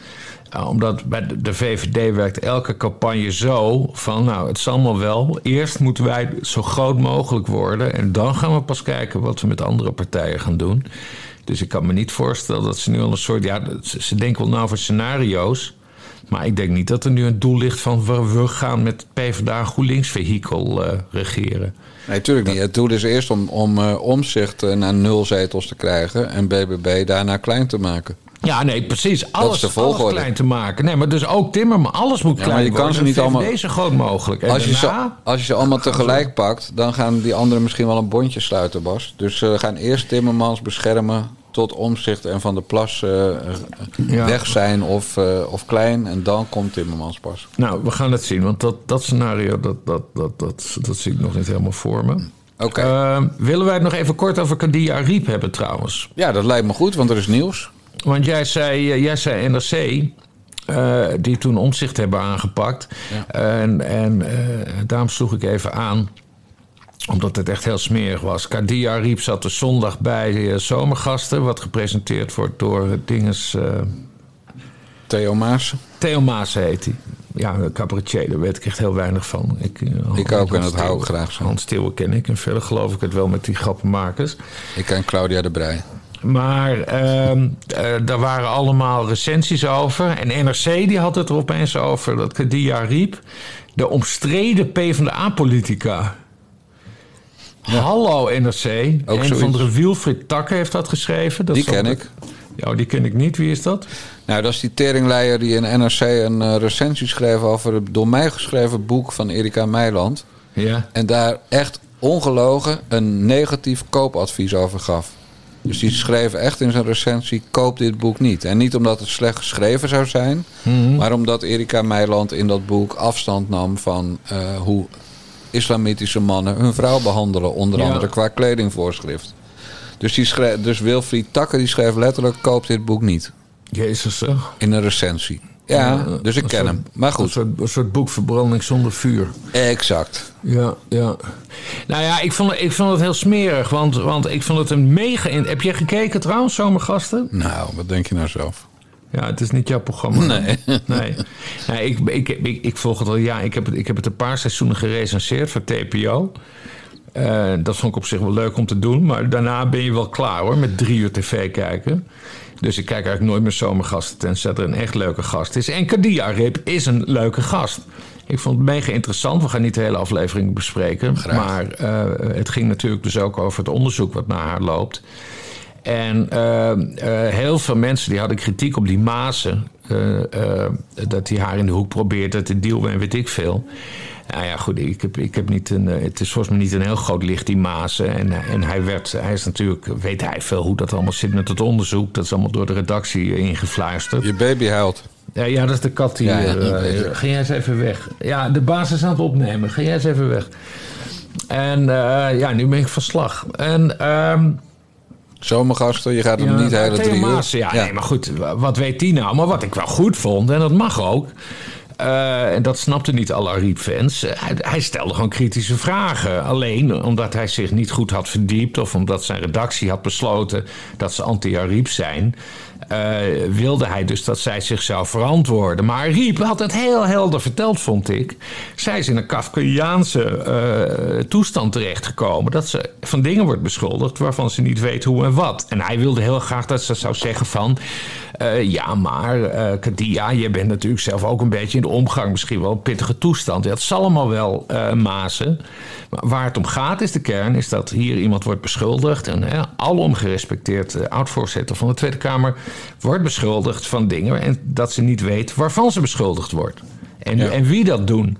omdat bij de VVD werkt elke campagne zo van... nou, het zal maar wel. Eerst moeten wij zo groot mogelijk worden... en dan gaan we pas kijken wat we met andere partijen gaan doen. Dus ik kan me niet voorstellen dat ze nu al een soort... ja, ze denken wel nou voor scenario's... Maar ik denk niet dat er nu een doel ligt van we gaan met PvdA GroenLinks vehikel uh, regeren. Nee, natuurlijk niet. Het doel is eerst om, om uh, omzicht eh, naar nul zetels te krijgen en BBB daarna klein te maken. Ja, nee, precies. Alles, alles klein te maken. Nee, maar dus ook Timmerman. Alles moet klein ja, maar je kan Ze niet allemaal... Deze groot mogelijk. als, je ze, als je ze allemaal tegelijk pakt, dan gaan die anderen misschien wel een bondje sluiten, Bas. Dus we gaan eerst Timmermans beschermen tot omzicht en van de plas uh, weg zijn of, uh, of klein. En dan komt Timmermans pas. Nou, we gaan het zien. Want dat, dat scenario, dat, dat, dat, dat, dat zie ik nog niet helemaal voor me. Oké. Uh, willen wij het nog even kort over Kadia Riep hebben trouwens? Ja, dat lijkt me goed, want er is nieuws. Want jij zei, jij zei NRC... Die toen omzicht hebben aangepakt. Ja. en en daarom sloeg ik even aan omdat het echt heel smerig was. Kadia Riep zat de zondag bij uh, Zomergasten, wat gepresenteerd wordt door uh, dinges. Uh, Theo Maas. Theo Maas heet hij. Ja, een cabaretier, daar weet ik echt heel weinig van. Ik, ik ook en dat hou ik graag zo. Hans Steeuwen ken ik en verder geloof ik het wel met die grappenmakers. Ik ken Claudia de Brij. Maar uh, daar waren allemaal recensies over. En NRC die had het er opeens over dat Kadia Riep... de omstreden PvdA-politica Hallo NRC. Ook een van de Wilfried Takke heeft dat geschreven. Dat die ken ik. Ja, die ken ik niet. Wie is dat? Nou, dat is die teringleier die in NRC een uh, recensie schreef over het door mij geschreven boek van Erika Meiland. Ja. En daar echt ongelogen een negatief koopadvies over gaf. Dus die schreef echt in zijn recensie: koop dit boek niet. En niet omdat het slecht geschreven zou zijn, mhm. maar omdat Erika Meiland in dat boek afstand nam van uh, hoe islamitische mannen hun vrouw behandelen. Onder andere qua kledingvoorschrift. Dus, die schreef, dus Wilfried Takker die schreef letterlijk: koop dit boek niet. Jezus zeg. In een recensie. Ja, dus ik ken hem. Maar goed. Een soort, een soort boekverbranding zonder vuur. Exact. Ja, ja. Nou ja, ik vond, ik vond het heel smerig. Want, want ik vond het een mega... Heb jij gekeken trouwens, Zomergasten? Nou, wat denk je nou zelf? Ja, het is niet jouw programma. Nee. nee. nee ik, ik, ik, ik, volg het al ja. Ik heb het, ik heb het een paar seizoenen gerecenseerd voor TPO. Uh, dat vond ik op zich wel leuk om te doen. Maar daarna ben je wel klaar hoor, met drie uur tv kijken. Dus ik kijk eigenlijk nooit meer zomergasten tenzij er een echt leuke gast is. En Kadia Rip is een leuke gast. Ik vond het mega interessant. We gaan niet de hele aflevering bespreken. Graag. Maar uh, het ging natuurlijk dus ook over het onderzoek wat naar haar loopt. En uh, uh, heel veel mensen die hadden kritiek op die Mazen. Uh, dat hij haar in de hoek probeerde te dealen en weet ik veel. Nou ja, goed, ik heb, ik heb niet een, het is volgens mij niet een heel groot licht, die Mazen. En, en hij, werd, hij is natuurlijk, weet hij veel hoe dat allemaal zit met het onderzoek. Dat is allemaal door de redactie ingefluisterd. Je baby huilt. Ja, ja, dat is de kat die. Ja, ja, ga jij eens even weg. Ja, de baas is aan het opnemen. Ga jij eens even weg. En ja, nu ben ik van slag. En. Uh, Zomergasten, je gaat hem ja, niet hele drie uur. Ja, ja, nee, maar goed, wat weet die nou? Maar wat ik wel goed vond, en dat mag ook... En dat snapte niet alle Ariep-fans. Hij, hij, stelde gewoon kritische vragen. Alleen omdat hij zich niet goed had verdiept... of omdat zijn redactie had besloten dat ze anti-Ariep zijn... Uh, wilde hij dus dat zij zich zou verantwoorden. Maar Riep had het heel helder verteld, vond ik. Zij is in een Kafkaiaanse toestand terechtgekomen. Dat ze van dingen wordt beschuldigd waarvan ze niet weet hoe en wat. En hij wilde heel graag dat ze zou zeggen van... Ja, maar uh, Kadia, je bent natuurlijk zelf ook een beetje de omgang misschien wel een pittige toestand. Dat zal allemaal wel uh, mazen. Maar waar het om gaat is de kern, is dat hier iemand wordt beschuldigd. En alom gerespecteerd oud-voorzitter van de Tweede Kamer wordt beschuldigd van dingen. En dat ze niet weet waarvan ze beschuldigd wordt. En, ja. en wie dat doen.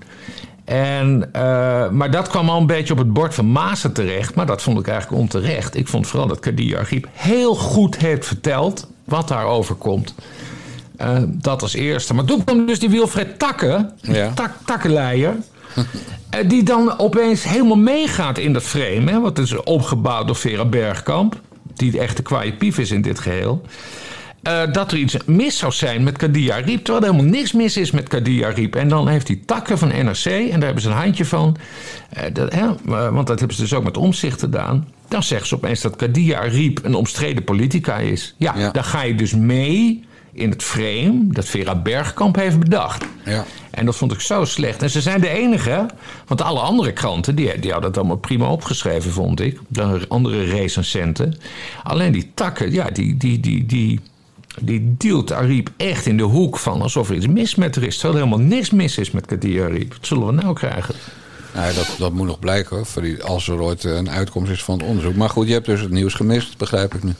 En, uh, maar dat kwam al een beetje op het bord van Maasen terecht. Maar dat vond ik eigenlijk onterecht. Ik vond vooral dat Kadir Argiep heel goed heeft verteld wat daarover komt. Uh, dat als eerste. Maar toen kwam dus die Wilfred Takke, ja. tak, takkenleier. uh, die dan opeens helemaal meegaat in dat frame. Hè, wat is opgebouwd door Vera Bergkamp. Die de echte kwaaie pief is in dit geheel. Uh, dat er iets mis zou zijn met Kadia Riep. Terwijl er helemaal niks mis is met Kadia Riep. En dan heeft hij takken van NRC. En daar hebben ze een handje van. Uh, dat, hè, want dat hebben ze dus ook met omzicht gedaan. Dan zeggen ze opeens dat Kadia Riep een omstreden politica is. Ja, ja. dan ga je dus mee in het frame dat Vera Bergkamp heeft bedacht. Ja. En dat vond ik zo slecht. En ze zijn de enige, want alle andere kranten die, die hadden het allemaal prima opgeschreven, vond ik. De andere recensenten. Alleen die takken, ja, die, die, die, die, die duwt Ariep echt in de hoek van alsof er iets mis met haar is. Terwijl er helemaal niks mis is met Kadir Ariep. Wat zullen we nou krijgen? Nou, dat, dat moet nog blijken hoor, als er ooit een uitkomst is van het onderzoek. Maar goed, je hebt dus het nieuws gemist, begrijp ik nu.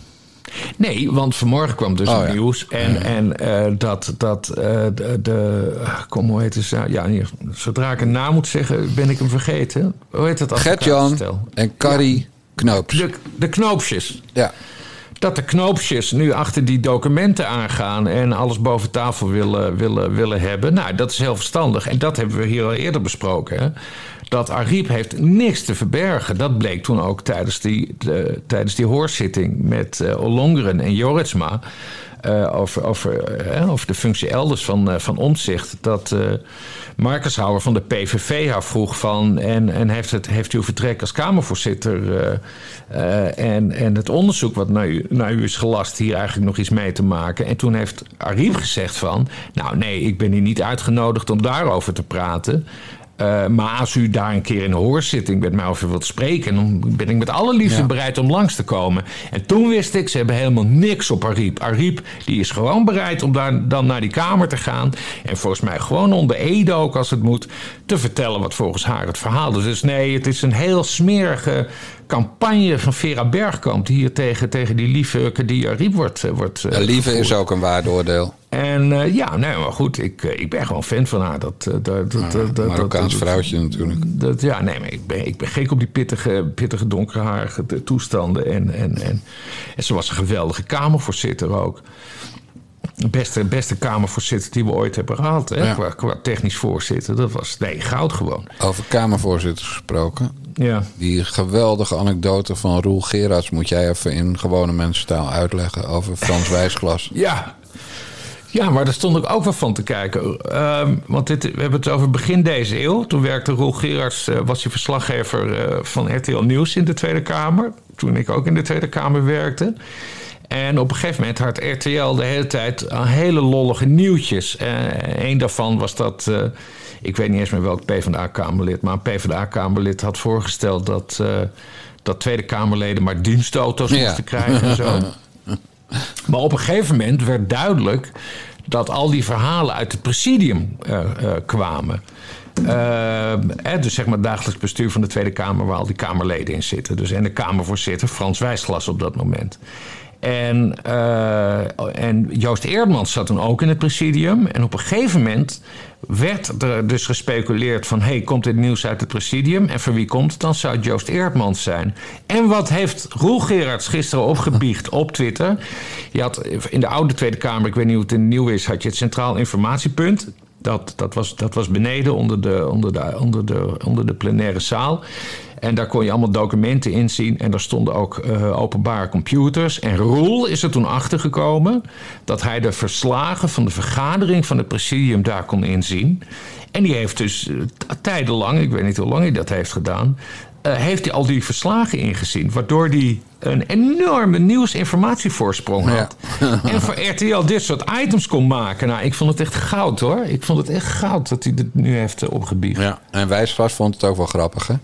Nee, want vanmorgen kwam dus oh, het nieuws. En, en uh, dat, dat uh, de, de, Kom, hoe heet het? Ja, hier, zodra ik een naam moet zeggen, ben ik hem vergeten. Hoe heet het? Gert-Jan en Carrie Knoops. De, de Knoopsjes. Ja dat de knoopsjes nu achter die documenten aangaan en alles boven tafel willen, willen, willen hebben. Nou, dat is heel verstandig. En dat hebben we hier al eerder besproken. Hè? Dat Ariep heeft niks te verbergen. Dat bleek toen ook tijdens die, de, tijdens die hoorzitting met uh, en Joritsma. Uh, over, over, uh, over de functie elders van, uh, van omzicht. Dat Marcus Houwer van de PVV haar vroeg van... en, en heeft, het, heeft u vertrek als Kamervoorzitter... en, en het onderzoek wat naar u, naar u is gelast... hier eigenlijk nog iets mee te maken. En toen heeft Ariep gezegd van... nou nee, ik ben hier niet uitgenodigd om daarover te praten... Uh, maar als u daar een keer in een hoorzitting met mij over wilt spreken, dan ben ik met alle liefde bereid om langs te komen. En toen wist ik, ze hebben helemaal niks op Ariep. Ariep die is gewoon bereid om daar, dan naar die kamer te gaan. En volgens mij gewoon onder Ede ook als het moet, te vertellen wat volgens haar het verhaal is. Dus nee, het is een heel smerige campagne van Vera Bergkamp... die hier tegen, tegen die lieve Kadia Riep wordt... Eh, wordt uh, lieve is ook een waardeoordeel. En uh, ja, nee, maar goed, ik, ik ben gewoon fan van haar. Dat, dat, dat, ja, dat, Marokkaans dat, vrouwtje natuurlijk. Dat, ja, nee, maar ik ben, ik ben gek op die pittige, pittige donkerharige toestanden. En, en, en, en ze was een geweldige kamervoorzitter ook. De beste, beste kamervoorzitter die we ooit hebben gehad. Hè? Qua, qua technisch voorzitter. Dat was nee, goud gewoon. Over kamervoorzitters gesproken. Ja. Die geweldige anekdote van Roel Gerards moet jij even in gewone mensentaal uitleggen over Frans Wijsglas. Ja. Ja, maar daar stond ik ook wel van te kijken. Uh, want dit, we hebben het over begin deze eeuw. Toen werkte Roel Gerards, uh, was hij verslaggever uh, van RTL Nieuws in de Tweede Kamer. Toen ik ook in de Tweede Kamer werkte. En op een gegeven moment had RTL de hele tijd hele lollige nieuwtjes. Een daarvan was dat ik weet niet eens meer welk PvdA-Kamerlid, maar een PvdA-Kamerlid had voorgesteld dat, dat Tweede Kamerleden maar dienstauto's moesten krijgen en zo. maar op een gegeven moment werd duidelijk dat al die verhalen uit het presidium uh, uh, kwamen. Eh, dus zeg maar het dagelijks bestuur van de Tweede Kamer, waar al die Kamerleden in zitten. Dus en de Kamervoorzitter Frans Wijsglas op dat moment. En, uh, en Joost Eerdmans zat toen ook in het presidium. En op een gegeven moment werd er dus gespeculeerd van... hey, komt dit nieuws uit het presidium? En voor wie komt het dan? Zou het Joost Eerdmans zijn? En wat heeft Roel Gerards gisteren opgebiecht op Twitter? Je had in de oude Tweede Kamer, ik weet niet hoe het in nieuw is... had je het Centraal Informatiepunt. Dat, dat, was, dat was beneden onder de, onder, de, onder, de, onder de plenaire zaal. En daar kon je allemaal documenten in zien. En daar stonden ook uh, openbare computers. En Roel is er toen achtergekomen dat hij de verslagen van de vergadering van het presidium daar kon inzien. En die heeft dus uh, tijdenlang, ik weet niet hoe lang hij dat heeft gedaan, uh, heeft hij al die verslagen ingezien. Waardoor hij een enorme nieuwsinformatievoorsprong had. Ja. en voor RTL dit soort items kon maken. Nou, ik vond het echt goud hoor. Ik vond het echt goud dat hij dit nu heeft opgebiecht. Ja, en Wijsvast vond het ook wel grappig hè?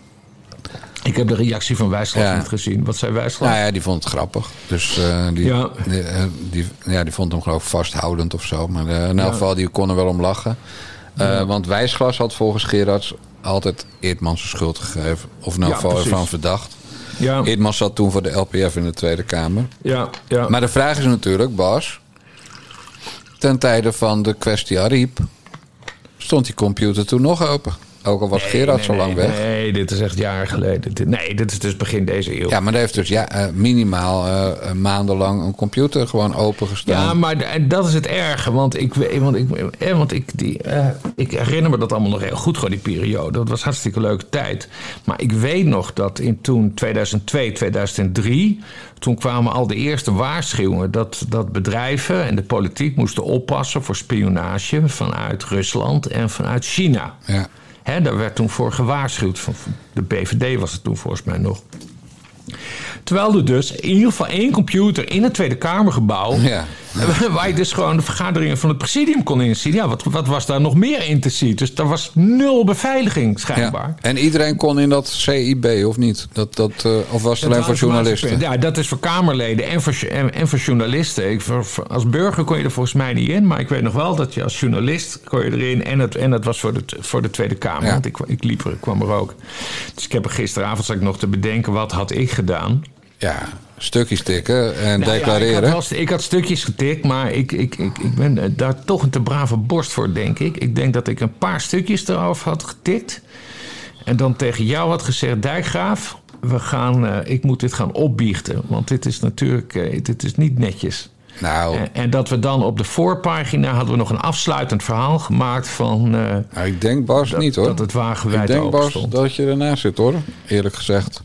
Ik heb de reactie van Wijsglas niet gezien. Wat zei Wijsglas? Nou ja, die vond het grappig. Dus uh, die, ja. Die, uh, die, ja, die vond hem geloof ik vasthoudend of zo. Maar uh, in elk geval, die kon er wel om lachen. Want Wijsglas had volgens Gerards altijd Eerdmans zijn schuld gegeven. Of nou ja, van verdacht. Ja. Eerdmans zat toen voor de LPF in de Tweede Kamer. Ja, ja. Maar de vraag is natuurlijk, Bas... ten tijde van de kwestie Ariep... stond die computer toen nog open? Ook al was Gerard zo lang weg. Nee, dit is echt jaren geleden. Nee, dit is dus begin deze eeuw. Ja, maar hij heeft dus ja, uh, minimaal uh, maandenlang een computer gewoon opengestaan. Ja, maar dat is het erge. Want ik, want ik, want ik, die, uh, ik herinner me dat allemaal nog heel goed, gewoon die periode. Dat was hartstikke leuke tijd. Maar ik weet nog dat in toen 2002, 2003... toen kwamen al de eerste waarschuwingen... dat, dat bedrijven en de politiek moesten oppassen voor spionage... vanuit Rusland en vanuit China. Ja. Daar werd toen voor gewaarschuwd. De BVD was het toen volgens mij nog. Terwijl er dus in ieder geval één computer in het Tweede Kamergebouw. Ja. Waar je dus gewoon de vergaderingen van het presidium kon inzien. Ja, wat, wat was daar nog meer in te zien? Dus er was nul beveiliging schijnbaar. Ja. En iedereen kon in dat CIB of niet? Dat, dat, uh, of was het alleen voor journalisten? Ja, dat is voor Kamerleden en voor, en, voor journalisten. Ik, voor, als burger kon je er volgens mij niet in. Maar ik weet nog wel dat je als journalist kon je erin. En het, en het was voor de, voor de Tweede Kamer. Want ik, ik liep er, kwam er ook. Dus ik heb er gisteravond zat ik nog te bedenken. Wat had ik gedaan? Ja, stukjes tikken en nou declareren. ik, had ik, had stukjes getikt, maar ik, ik, ik, ik ben daar toch een te brave borst voor, denk ik. Ik denk dat ik een paar stukjes erover had getikt. En dan tegen jou had gezegd: Dijkgraaf, we gaan, uh, ik moet dit gaan opbiechten. Want dit is natuurlijk uh, dit is niet netjes. Nou. En, en, dat we dan op de voorpagina hadden we nog een afsluitend verhaal gemaakt van. Uh, nou, ik denk Bas dat, niet hoor. Dat het wagenwijd Ik denk Bas dat je ernaast zit hoor, eerlijk gezegd.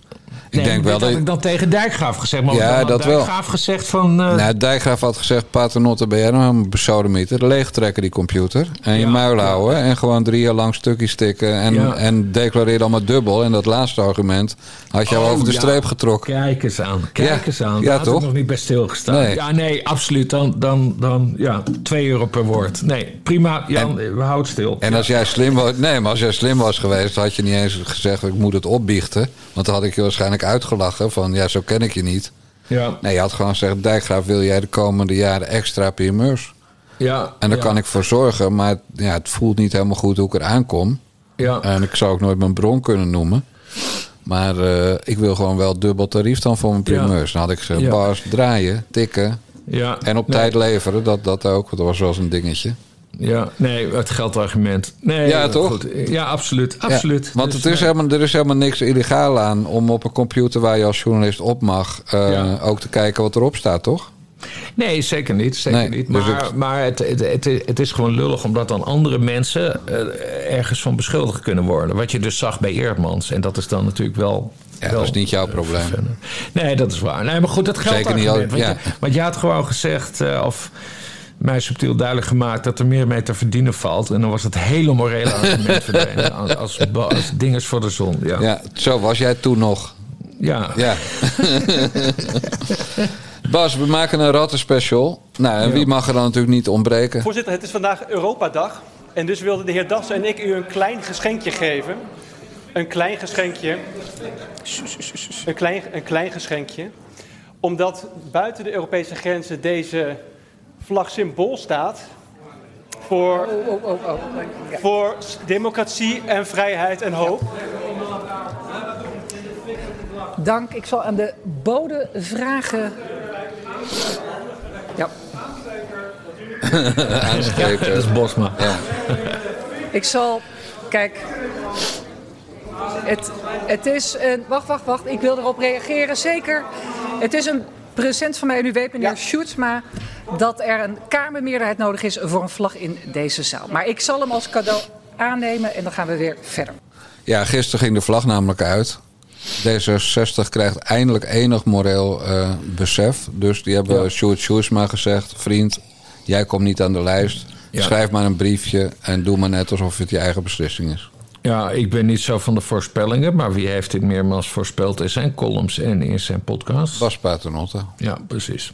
Ik denk wel dat ik dan tegen Dijkgraaf gezegd. Maar ja, dat Dijkgraaf wel. gezegd van. Uh... Nou, Dijkgraaf had gezegd: Paternotte ben jij nou een besodemieter? Leegtrekken die computer. En je ja, muil houden. En gewoon drie jaar lang stukjes stikken. En, ja. en declareer allemaal dubbel. En dat laatste argument had je oh, al over de streep getrokken. Kijk eens aan. Kijk eens aan. Ja, Daar toch? nog niet bij stilgestaan. Nee. Ja, nee, absoluut. Dan, dan, dan ja, 2 euro per woord. Nee, prima. Jan, en, we houden stil. En als jij slim was. Nee, maar als jij slim was geweest, had je niet eens gezegd: ik moet het opbiechten. Want dan had ik je waarschijnlijk uitgelachen van ja, zo ken ik je niet. Ja. Nee, je had gewoon gezegd, Dijkgraaf, wil jij de komende jaren extra primeurs? Ja. En daar ja. kan ik voor zorgen, maar ja, het voelt niet helemaal goed hoe ik eraan kom. Ja. En ik zou ook nooit mijn bron kunnen noemen. Maar uh, ik wil gewoon wel dubbel tarief dan voor mijn primeurs. Dan had ik ze bars draaien, tikken ja. en op tijd leveren. Dat, dat ook, dat was wel eens een dingetje. Ja, nee, het geldargument. Nee, ja, toch? Goed. Ja, absoluut. absoluut. Ja, want dus, het is nee. helemaal, er is helemaal niks illegaal aan om op een computer waar je als journalist op mag, uh, Ja. ook te kijken wat erop staat, toch? Nee, zeker niet. Zeker Nee, niet. dus Maar, het- maar het, het, het, is gewoon lullig omdat dan andere mensen eh, ergens van beschuldigd kunnen worden. Wat je dus zag bij Eerdmans. En dat is dan natuurlijk wel. Ja, wel dat is niet jouw probleem. vervelend. Nee, dat is waar. Nee, maar goed, dat geldt Zeker niet Want, ja. je, want je had gewoon gezegd, eh, of mij subtiel duidelijk gemaakt, dat er meer mee te verdienen valt. En dan was het hele morele argument verdwenen. Als, als, als dinges voor de zon. Ja. Ja, zo was jij toen nog. ja. Ja. Bas, we maken een rattenspecial. Nou, en Ja. wie mag er dan natuurlijk niet ontbreken? Voorzitter, het is vandaag Europadag. En dus wilden de heer Dassen en ik u een klein geschenkje geven. Een klein geschenkje. Een klein, een klein geschenkje. Omdat buiten de Europese grenzen deze vlag symbool staat. Voor, voor democratie en vrijheid en hoop. Dank. Ik zal aan de bode vragen. Ja, Aanspreken. Dat is Bosma. Ja. ik zal. Kijk. Het, het is. Een, wacht, wacht, wacht. Ik wil erop reageren. Zeker. Het is een present van mij. En u weet, meneer Ja. Sjoerdsma, dat er een Kamermeerderheid nodig is voor een vlag in deze zaal. Maar ik zal hem als cadeau aannemen en dan gaan we weer verder. ja, gisteren ging de vlag namelijk uit. D66 krijgt eindelijk enig moreel eh, besef. Dus die hebben Ja. Sjoerd Sjoerdsma gezegd... vriend, jij komt niet aan de lijst. Ja. Schrijf maar een briefje en doe maar net alsof het je eigen beslissing is. Ja, ik ben niet zo van de voorspellingen, maar wie heeft dit meermaals voorspeld in zijn columns en in zijn podcast? Bas Paternotte. Ja, precies.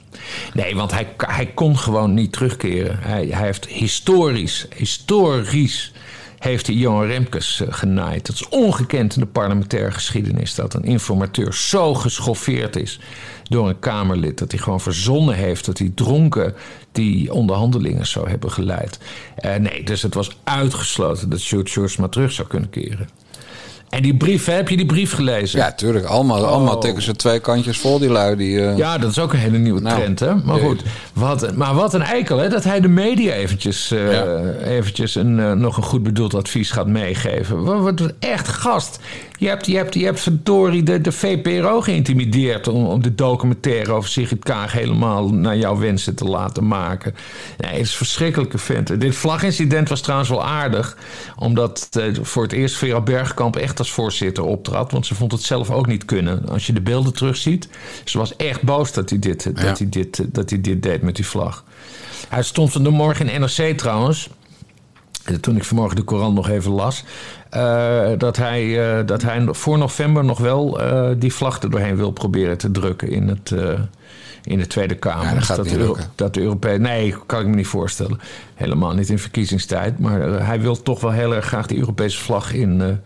Nee, want hij, hij kon gewoon niet terugkeren. Hij, hij heeft historisch, historisch heeft hij Johan Remkes eh, genaaid. Dat is ongekend in de parlementaire geschiedenis... dat een informateur zo geschoffeerd is door een Kamerlid... dat hij gewoon verzonnen heeft dat hij dronken die onderhandelingen zou hebben geleid. Eh, nee, dus het was uitgesloten dat Sjoerd Sjoerdsma terug zou kunnen keren. En die brief, heb je die brief gelezen? Ja, tuurlijk. Allemaal, Oh. allemaal tikken ze twee kantjes vol, die lui. Die, eh, Ja, dat is ook een hele nieuwe Nou, trend, hè? Maar nee. goed, wat, maar wat een eikel, hè? Dat hij de media eventjes, Ja. eventjes een, nog een goed bedoeld advies gaat meegeven. Wat, wat echt gast. Je hebt, je hebt, je hebt verdorie de, de VPRO geïntimideerd... Om, om de documentaire over Sigrid Kaag helemaal naar jouw wensen te laten maken. Nee, het is een verschrikkelijke vent. Dit vlagincident was trouwens wel aardig... omdat eh, voor het eerst Vera Bergkamp echt als voorzitter optrad... want ze vond het zelf ook niet kunnen. Als je de beelden terugziet... ze was echt boos dat hij dit, dat hij dit, dat hij dit deed met die vlag. Hij stond vanmorgen in NRC trouwens... Eh, Toen ik vanmorgen de Koran nog even las. Eh, dat, hij, eh, dat hij voor november nog wel eh, die vlag er doorheen wil proberen te drukken in, het, in de Tweede Kamer. Ja, dat gaat dat, de, Euro- dat de Europese. Nee, kan ik me niet voorstellen. Helemaal niet in verkiezingstijd. Maar hij wil toch wel heel erg graag die Europese vlag in.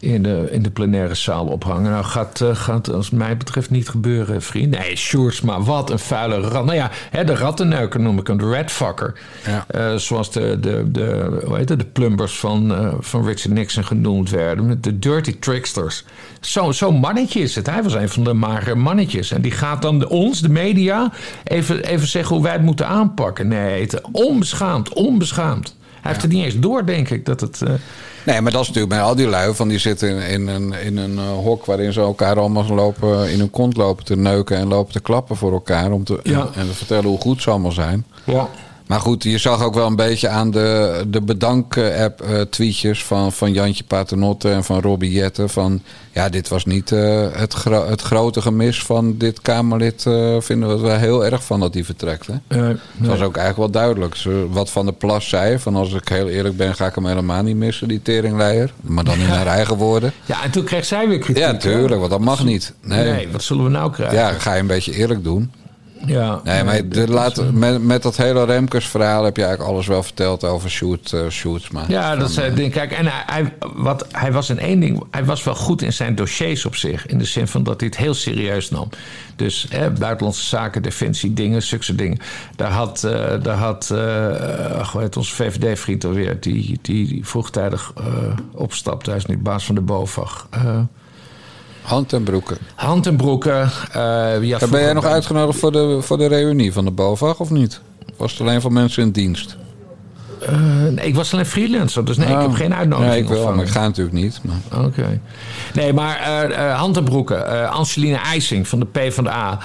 In de, in de plenaire zaal ophangen. Nou, gaat, eh, gaat als mij betreft niet gebeuren, vriend. Nee, Sjoerds, maar wat een vuile rat. Nou ja, hè, de rattenneuker noem ik hem, de redfucker. Ja. Eh, zoals de, de, de, hoe heet het, de plumbers van, eh, van Richard Nixon genoemd werden. Met de dirty tricksters. Zo'n zo mannetje is het. Hij was een van de magere mannetjes. En die gaat dan de, ons, de media, even, even zeggen hoe wij het moeten aanpakken. Nee, het, onbeschaamd, onbeschaamd. Hij heeft het niet eens door, denk ik, dat het... Nee, maar dat is natuurlijk bij al die lui. Van die zitten in, in een, in een eh, hok waarin ze elkaar allemaal lopen, in hun kont lopen te neuken en lopen te klappen voor elkaar. Om te, Ja. en, en te vertellen hoe goed ze allemaal zijn. ja. Maar goed, je zag ook wel een beetje aan de, de bedank-app eh, van, van Jantje Paternotte en van Robbie Jette. Van ja, dit was niet eh, het, gro- het grote gemis van dit Kamerlid. eh, vinden we het wel heel erg van dat hij vertrekt. Hè? Het was ook eigenlijk wel duidelijk. Wat Van der Plas zei, van als ik heel eerlijk ben, ga ik hem helemaal niet missen, die teringleier. Maar dan in haar eigen woorden. Ja, en toen kreeg zij weer kritiek. Ja, tuurlijk, want dat mag niet. Nee. Nee. wat zullen we nou krijgen? Ja, ga je een beetje eerlijk doen. Ja. Nee, maar de, laat, eh, met, met dat hele Remkes verhaal heb je eigenlijk alles wel verteld over shoot, eh Shootsma. Ja, dat is het ding. Kijk, en hij, wat, hij was in één ding... Hij was wel goed in zijn dossiers op zich. In de zin van dat hij het heel serieus nam. Dus hè, buitenlandse zaken, defensie, dingen, zulke dingen. Daar had, eh, daar had eh, heet onze VVD-vriend alweer... Die, die, die vroegtijdig eh, opstapte. Hij is nu baas van de BOVAG. Hand en broeken. Hand en broeken. eh, ben jij nog uitgenodigd voor de, voor de reunie van de BOVAG of niet? Was het alleen voor mensen in dienst? Eh, nee, ik was alleen freelancer, dus nee, ik heb Oh. geen uitnodiging Nee, ik wel, ontvangen. maar ik ga natuurlijk niet. Oké. Nee, maar eh, Hand en Broeken, eh, Angeline IJsing van de PvdA...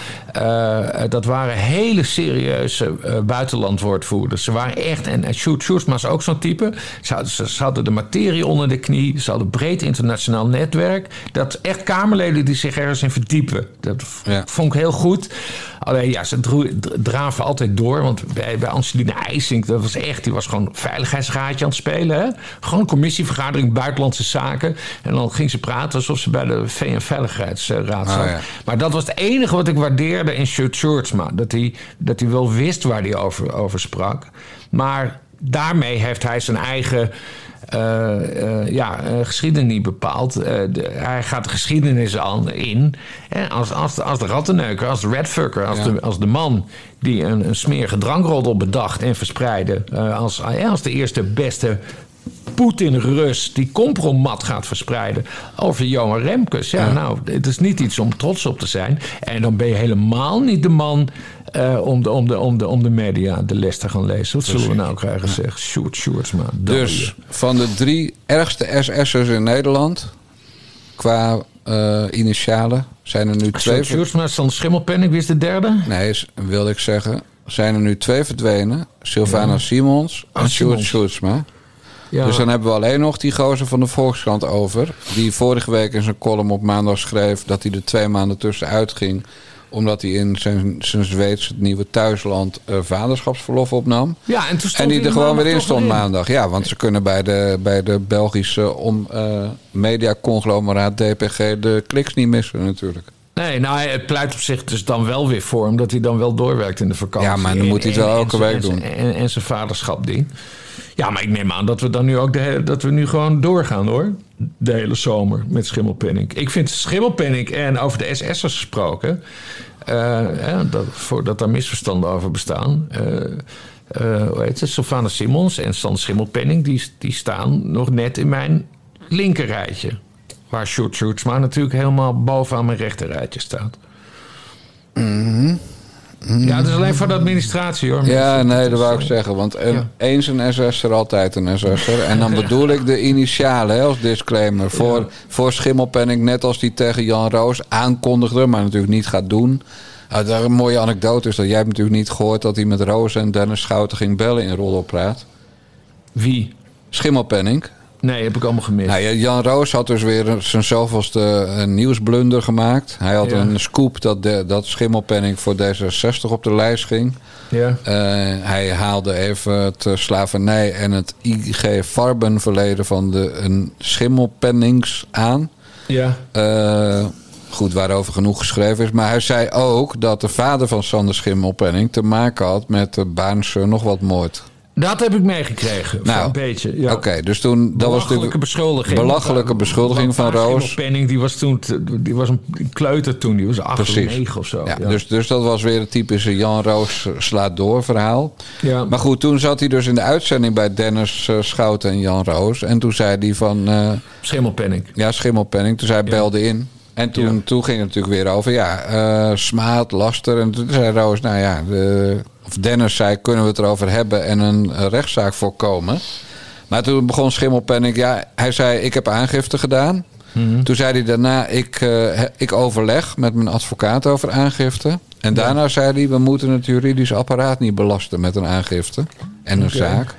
dat waren hele serieuze buitenlandwoordvoerders. Ze waren echt... En, Sjoerd Sjoerdsma is ook zo'n type. Ze, hadden- ze, ze hadden de materie onder de knie. Ze hadden breed internationaal netwerk. Dat echt Kamerleden die zich ergens in verdiepen. Dat Ja. vond ik heel goed. Alleen ja, ze draven altijd door. Want bij, bij Angeline IJsing, dat was echt... Die was gewoon veiligheidsraadje aan het spelen. Hè? Gewoon een commissievergadering buitenlandse zaken. En dan ging ze praten alsof ze bij de VN-veiligheidsraad zat. Ah, ja. Maar dat was het enige wat ik waardeerde in Sjoerd Sjoerdsma. Dat hij, dat hij wel wist waar hij over, over sprak. Maar daarmee heeft hij zijn eigen... eh, eh, ja, eh, geschiedenis. Eh, de- hij gaat de geschiedenis aan in. Hè, als, als, de- als de rattenneuker, als de redfucker, als, Ja. de, als de man die een, een smerige drankroddel bedacht en verspreidde. als, als de eerste beste Poetin-Rus die compromat gaat verspreiden over Johan Remkes. Ja, nou, het is niet iets om trots op te zijn. En dan ben je helemaal niet de man eh, om, de, om, de, om, de, om de media de les te gaan lezen. Wat zullen we nou krijgen, zeg? Sjoerd Sjoerdsma. Dus van de drie ergste SS'ers in Nederland, qua eh, initialen, zijn er nu twee... Sjoerd Sjoerdsma is dan schimmelpenning. Wie is de derde? Nee, wilde ik zeggen, zijn er nu twee verdwenen. Sylvana Simons Ah, en Sjoerd. Sjoerdsma. Ja, Dus dan hebben we alleen nog die gozer van de Volkskrant over. Die vorige week in zijn column op maandag schreef dat hij er twee maanden tussenuit ging. Omdat hij in zijn, zijn Zweeds, het nieuwe thuisland, eh, vaderschapsverlof opnam. ja, en toen stond En die hij er gewoon weer in stond maandag. Ja, want ze kunnen bij de, bij de Belgische om, eh, mediaconglomeraat DPG de kliks niet missen natuurlijk. Nee, nou, het pleit op zich dus dan wel weer voor hem dat hij dan wel doorwerkt in de vakantie. Ja, maar dan moet hij het wel elke week en- doen. En, en zijn vaderschap dient. Ja, maar ik neem aan dat we dan nu ook de, dat we nu gewoon doorgaan hoor. De hele zomer met Schimmelpenning. Ik vind Schimmelpenning en over de SS'ers gesproken. hè, dat, voordat daar misverstanden over bestaan. eh, hoe heet het? Sylvana Simons en Stan Schimmelpenning, die, die staan nog net in mijn linkerrijtje. Waar Sjoerd Sjoerdsma natuurlijk helemaal bovenaan mijn rechterrijtje staat. Ja, het is alleen voor de administratie hoor. Ja, nee, dat wou ik eh, zeggen. Want een, ja. eens een SS'er, altijd een SS'er. En dan bedoel ik de initialen hè, als disclaimer. Voor, voor Schimmelpenning, net als die tegen Jan Roos aankondigde... maar natuurlijk niet gaat doen. Nou, daar een mooie anekdote is dat jij hebt natuurlijk niet gehoord... dat hij met Roos en Dennis Schouten ging bellen in Roddelpraat. Wie? Schimmelpenning. Nee, heb ik allemaal gemist. Nou, ja, Jan Roos had dus weer zijn zoveelste eh, nieuwsblunder gemaakt. Hij had Ja. een scoop dat, de, dat Schimmelpenning voor D66 op de lijst ging. Ja. Eh, hij haalde even het eh, slavernij en het IG Farben-verleden van de een Schimmelpennings aan. Ja. Goed, waarover genoeg geschreven is. Maar hij zei ook dat de vader van Sander Schimmelpenning te maken had met de Baanse nog wat moord. Dat heb ik meegekregen. Nou, een beetje. Ja. Oké, dus toen dat was Belachelijke natuurlijk beschuldiging. belachelijke beschuldiging van Roos. Penning, die was toen, die was een kleuter toen, die was acht of Precies. negen of zo. Ja, Dus, dus dat was weer het typische Jan Roos slaat door verhaal. Ja. Maar goed, toen zat hij dus in de uitzending bij Dennis eh, Schouten en Jan Roos. En toen zei hij van, eh, Schimmelpenning. ja, Schimmelpenning. Toen zei hij belde in. En toen, Ja. toen ging het natuurlijk weer over, ja, eh, smaad, laster. En toen zei Roos, nou ja, de, of Dennis zei, kunnen we het erover hebben en een rechtszaak voorkomen. Maar toen begon Schimmelpenning, ja, hij zei, ik heb aangifte gedaan. Mhm. Toen zei hij daarna, ik, eh, ik overleg met mijn advocaat over aangifte. En daarna zei hij, we moeten het juridisch apparaat niet belasten met een aangifte en een zaak.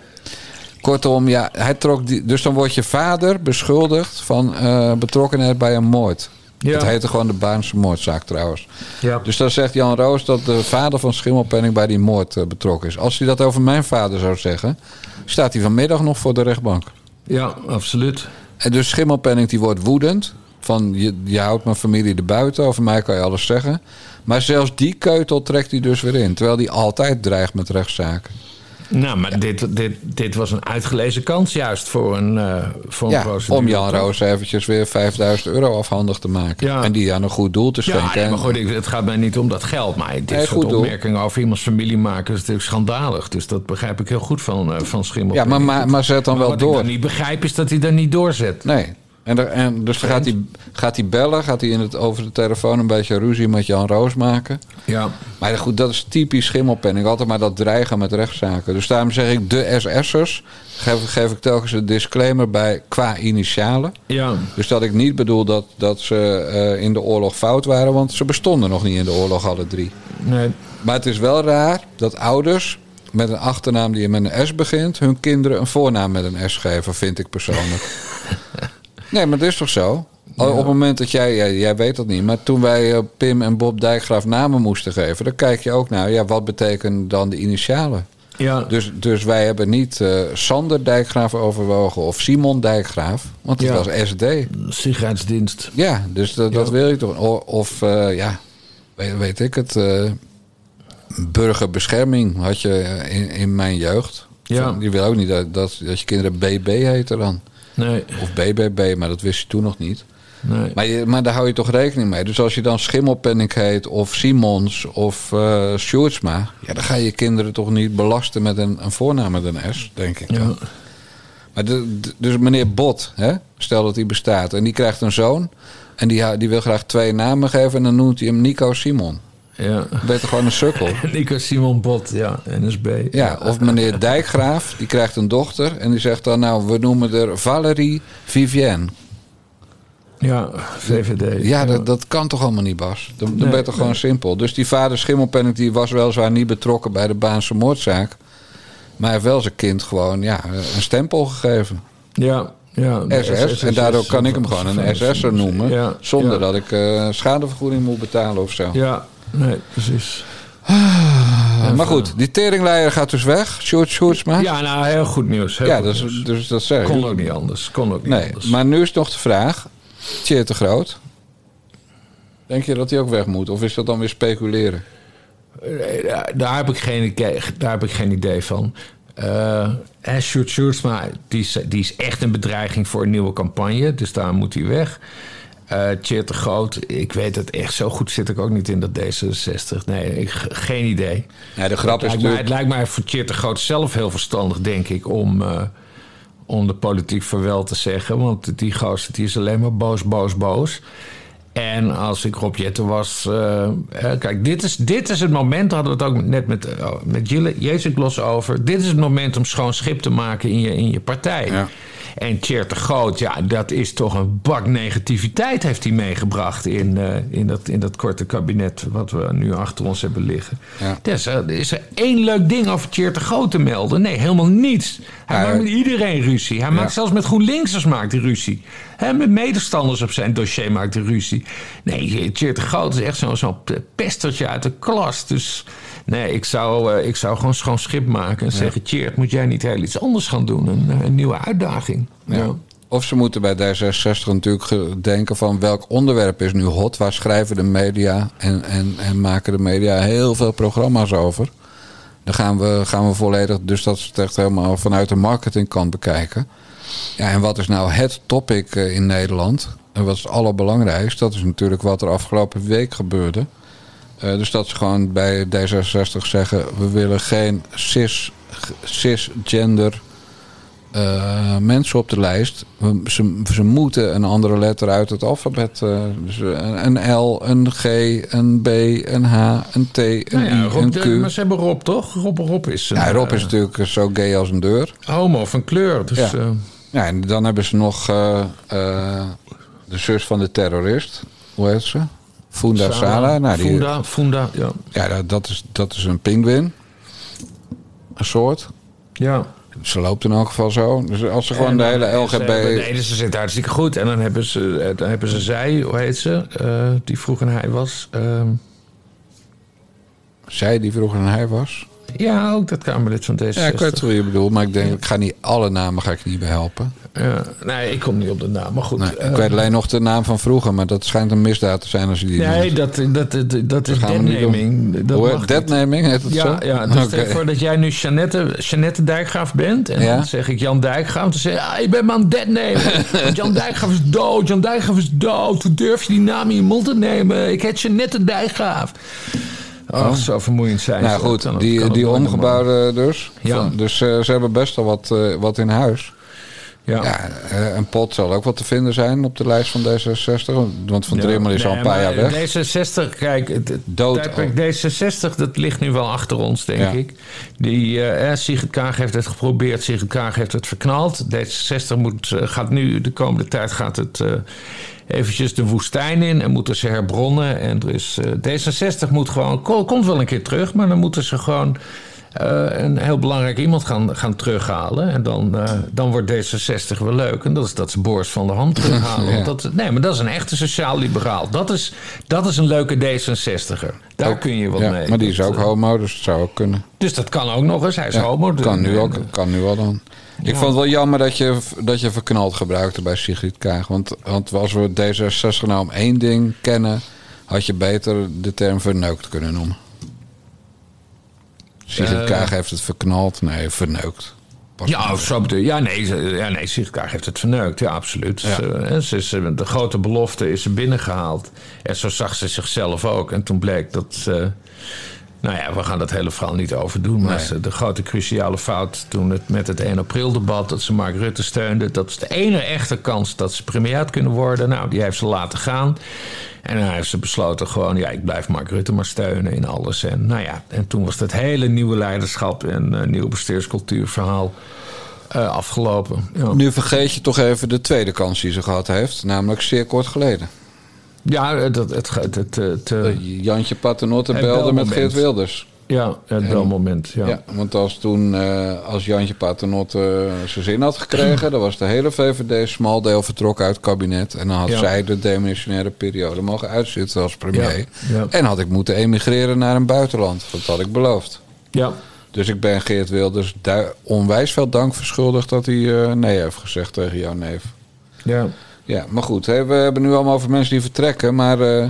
Kortom, ja, hij trok die, dus dan wordt je vader beschuldigd van eh, betrokkenheid bij een moord. Ja. Het heette gewoon de Baanse moordzaak trouwens. Ja. Dus dan zegt Jan Roos dat de vader van Schimmelpenning bij die moord eh, betrokken is. Als hij dat over mijn vader zou zeggen, staat hij vanmiddag nog voor de rechtbank. ja, absoluut. En dus Schimmelpenning die wordt woedend. Van je, je houdt mijn familie er buiten, over mij kan je alles zeggen. Maar zelfs die keutel trekt hij dus weer in. Terwijl hij altijd dreigt met rechtszaken. Nou, maar dit, dit, dit was een uitgelezen kans juist voor een, eh voor een Ja, procedure. om Jan Roos eventjes weer 5000 euro afhandig te maken. Ja. En die aan een goed doel te Ja, schenken. nee, maar goed, ik- het gaat mij niet om dat geld. Maar dit Nee, soort doel. opmerkingen over iemands familie maken is natuurlijk schandalig. Dus dat begrijp ik heel goed van, eh, van Schimmel. ja, maar, maar, maar zet dan Maar wel wat ik door. dan niet begrijp is dat hij dat niet doorzet. Nee. En, er- en dus gaat hij, gaat hij bellen, gaat hij in het, over de telefoon een beetje ruzie met Jan Roos maken. Ja. Maar goed, dat is typisch schimmelpenning. Altijd maar dat dreigen met rechtszaken. Dus daarom zeg ik de SS'ers. Geef, geef ik telkens een disclaimer bij qua initialen. Ja. Dus dat ik niet bedoel dat, dat ze eh, in de oorlog fout waren. Want ze bestonden nog niet in de oorlog alle drie. Nee. Maar het is wel raar dat ouders met een achternaam die met een S begint... hun kinderen een voornaam met een S geven, vind ik persoonlijk. nee, maar dat is toch zo? Op het moment dat jij, jij, jij weet dat niet, maar toen wij eh, Pim en Bob Dijkgraaf namen moesten geven, dan kijk je ook naar, ja, wat betekenen dan de initialen? Ja. Dus, dus wij hebben niet eh, Sander Dijkgraaf overwogen of Simon Dijkgraaf, want het Ja. was SD. Sicherheidsdienst. Ja, dus dat, dat wil je toch? Of, eh, ja, weet, weet ik het, burgerbescherming had je in, in mijn jeugd. Ja. Van, Die wil ook niet dat, dat, dat je kinderen BB heten dan. Nee. Of BBB, maar dat wist je toen nog niet. Nee. Maar, je, maar daar hou je toch rekening mee. Dus als je dan Schimmelpenning heet of Simons of eh Sjoerdsma... Ja, dan ga je kinderen toch niet belasten met een, een voornaam met een S, denk ik. Ja. Maar de, de- dus meneer Bot, hè, stel dat hij bestaat... en die krijgt een zoon en die, die wil graag twee namen geven... en dan noemt hij hem Nico Simon. Ja. Toch gewoon een sukkel? Nico Simon Bot, ja. NSB. Ja, of meneer Dijkgraaf, die krijgt een dochter... en die zegt dan, nou, we noemen er Valerie Vivienne. Ja, VVD. Ja, dat, dat kan toch allemaal niet, Bas? Dan, dan Nee, ben je toch gewoon simpel. Dus die vader Schimmelpenning die was weliswaar niet betrokken bij de Baanse moordzaak. Maar hij heeft wel zijn kind gewoon ja, een stempel gegeven. Ja, ja. SS. En daardoor kan ik hem gewoon een SS'er noemen. Ja, Zonder ja. dat ik eh, schadevergoeding moet betalen of zo. Ja, nee, precies. maar goed, die teringleier gaat dus weg. Sjoerd Sjoerdsma. Ja, nou, heel goed nieuws. Heel Ja, goed dat, is, nieuws. dus dat zeg ik. Kon ook niet anders. Kon ook niet Nee, anders. maar nu is nog de vraag. Tjeer te groot. Denk je dat hij ook weg moet? Of is dat dan weer speculeren? Eh, daar- Daar heb ik geen, idee- daar heb ik geen idee van. Eh Sjoerd Sjoerdsma, die is, die is echt een bedreiging voor een nieuwe campagne. Dus daar moet hij weg. Eh Tjeerd de Groot, ik weet het echt. Zo goed zit ik ook niet in dat D66. Nee, ik, geen idee. Ja, de grap Het is lijkt, mij, natuurlijk... het lijkt mij voor de Groot zelf heel verstandig, denk ik... om, eh, om de politiek verwel te zeggen. Want die gozer die is alleen maar boos, boos, boos. En als ik Rob Jetten was... Uh, kijk, dit is, dit is het moment... daar hadden we het ook net met, uh, met Jezus over... dit is het moment om schoon schip te maken in je, in je partij. Ja. En Tjeerd de Groot, ja, dat is toch een bak negativiteit heeft hij meegebracht in, uh, in, dat, in dat korte kabinet wat we nu achter ons hebben liggen. Ja. Dus, uh, is er één leuk ding over Tjeerd de Groot te melden? Nee, helemaal niets. Hij ja, maakt met iedereen ruzie. Hij maakt zelfs met GroenLinksers maakt hij ruzie. He, met medestanders op zijn dossier maakt hij ruzie. Nee, Tjeerd de Groot is echt zo'n zo pestertje uit de klas. Dus Nee, ik zou, uh, ik zou gewoon schoon schip maken en zeggen... Tjeerd, moet jij niet heel iets anders gaan doen? Een, eh, een nieuwe uitdaging. Ja. Of ze moeten bij D66 natuurlijk denken van welk onderwerp is nu hot? Waar schrijven de media en, en, en maken de media heel veel programma's over? Dan gaan we, gaan we volledig, dus dat ze het echt helemaal vanuit de marketingkant bekijken. Ja, en wat is nou het topic eh, in Nederland? En wat is het allerbelangrijkste? Dat is natuurlijk wat er afgelopen week gebeurde. Uh, dus dat ze gewoon bij D66 zeggen: we willen geen cis, cisgender uh, mensen op de lijst. We, ze, ze, moeten een andere letter uit het alfabet. Uh, dus een L, een G, een B, een H, een T, een nou ja, I, Rob, een Q. De, maar ze hebben Rob toch? Rob, Rob is... Een, ja, Rob is natuurlijk zo gay als een deur. Homo van kleur. Dus, ja. ja, en dan hebben ze nog de zus van de terrorist. Hoe heet ze? Funda Sala. Nou, die, Funda, Funda, ja. Ja, dat is, dat is een pinguïn. Een soort. Ja. Ze loopt in elk geval zo. Dus als ze gewoon de hele LGB... nee, dus ze zit hartstikke goed. En dan hebben ze, dan hebben ze zij, hoe heet ze? Uh, die vroeger hij was. Uh... Zij die vroeger een hij was? Ja, ook dat Kamerlid van deze. Ja, ik weet wat je bedoelt. Maar ik denk, ik ga niet alle namen ga ik niet behelpen. Ja, nee, ik kom niet op de naam. Maar goed. Nee, ik weet alleen nog de naam van vroeger. Maar dat schijnt een misdaad te zijn als je die Nee, dat, dat, dat, dat is deadnaming. Dat Hoe, deadnaming heet het ja, zo? Ja, dus okay. voor dat jij nu Jeannette Dijkgraaf bent. En ja? dan zeg ik Jan Dijkgraaf. Dan zeg je, ah, ik ben maar aan deadnamen. Want Jan Dijkgraaf is dood. Jan Dijkgraaf is dood. Hoe durf je die naam in je mond te nemen? Ik heet Jeannette Dijkgraaf. Ach, oh. zo vermoeiend zijn Nou goed, die, die omgebouwde dus. Ja. Dus uh, ze hebben best wel wat, uh, wat in huis. Ja. ja uh, een pot zal ook wat te vinden zijn op de lijst van D66. Want Van ja. Drimmel is nee, al een paar jaar weg. D66, kijk, het, Dood D66, dat ligt nu wel achter ons, denk ja. ik. Die, uh, Sigrid Kaag heeft het geprobeerd, Sigrid Kaag heeft het verknald. D66 moet, gaat nu, de komende tijd gaat het eventjes de woestijn in en moeten ze herbronnen. En is, uh, D66 moet gewoon, komt wel een keer terug, maar dan moeten ze gewoon een heel belangrijk iemand gaan, gaan terughalen. En dan, uh, dan wordt D66 wel leuk. En dat is dat ze Boris van de Hand terughalen. ja. dat, nee, maar dat is een echte sociaal-liberaal. Dat is, dat is een leuke D66er. Daar ook, kun je wat ja, mee. Maar die is ook homo, dus dat zou ook kunnen. Dus dat kan ook nog eens. Hij is homo. Kan nu, ook, kan nu al dan. Ik vond het wel jammer dat je, dat je verknald gebruikte bij Sigrid Kaag. Want, want als we D66 nou om één ding kennen... had je beter de term verneukt kunnen noemen. Sigrid uh, Kaag heeft het verknald. Nee, verneukt. Pas ja, zo ja, nee, ja, nee, Sigrid Kaag heeft het verneukt. Ja, absoluut. Ja. Ze, ze is, de grote belofte is ze binnengehaald. En zo zag ze zichzelf ook. En toen bleek dat... Uh, nou ja, we gaan dat hele verhaal niet overdoen. Maar nee. de grote cruciale fout toen het met het 1 april debat... dat ze Mark Rutte steunde. Dat is de ene echte kans dat ze premier had kunnen worden. Nou, die heeft ze laten gaan. En dan heeft ze besloten gewoon... ja, ik blijf Mark Rutte maar steunen in alles. En nou ja, en toen was dat hele nieuwe leiderschap... en uh, nieuwe bestuurscultuurverhaal... Uh, afgelopen. Ja. Nu vergeet je toch even de tweede kans die ze gehad heeft. Namelijk zeer kort geleden. Ja, het, het, het, het, uh, Jantje Paternotte belde met Geert Wilders. Ja, het belmoment. Ja. ja, want als toen uh, als Jantje Paternotte uh, zijn zin had gekregen, dan was de hele VVD smal deel vertrokken uit het kabinet. En dan had zij de demissionaire periode mogen uitzitten als premier. En had ik moeten emigreren naar een buitenland. Dat had ik beloofd. Ja. Dus ik ben Geert Wilders onwijs veel dank verschuldigd dat hij nee heeft gezegd tegen jouw neef. Ja. Ja, maar goed, hè, we hebben nu allemaal over mensen die vertrekken, maar. Uh...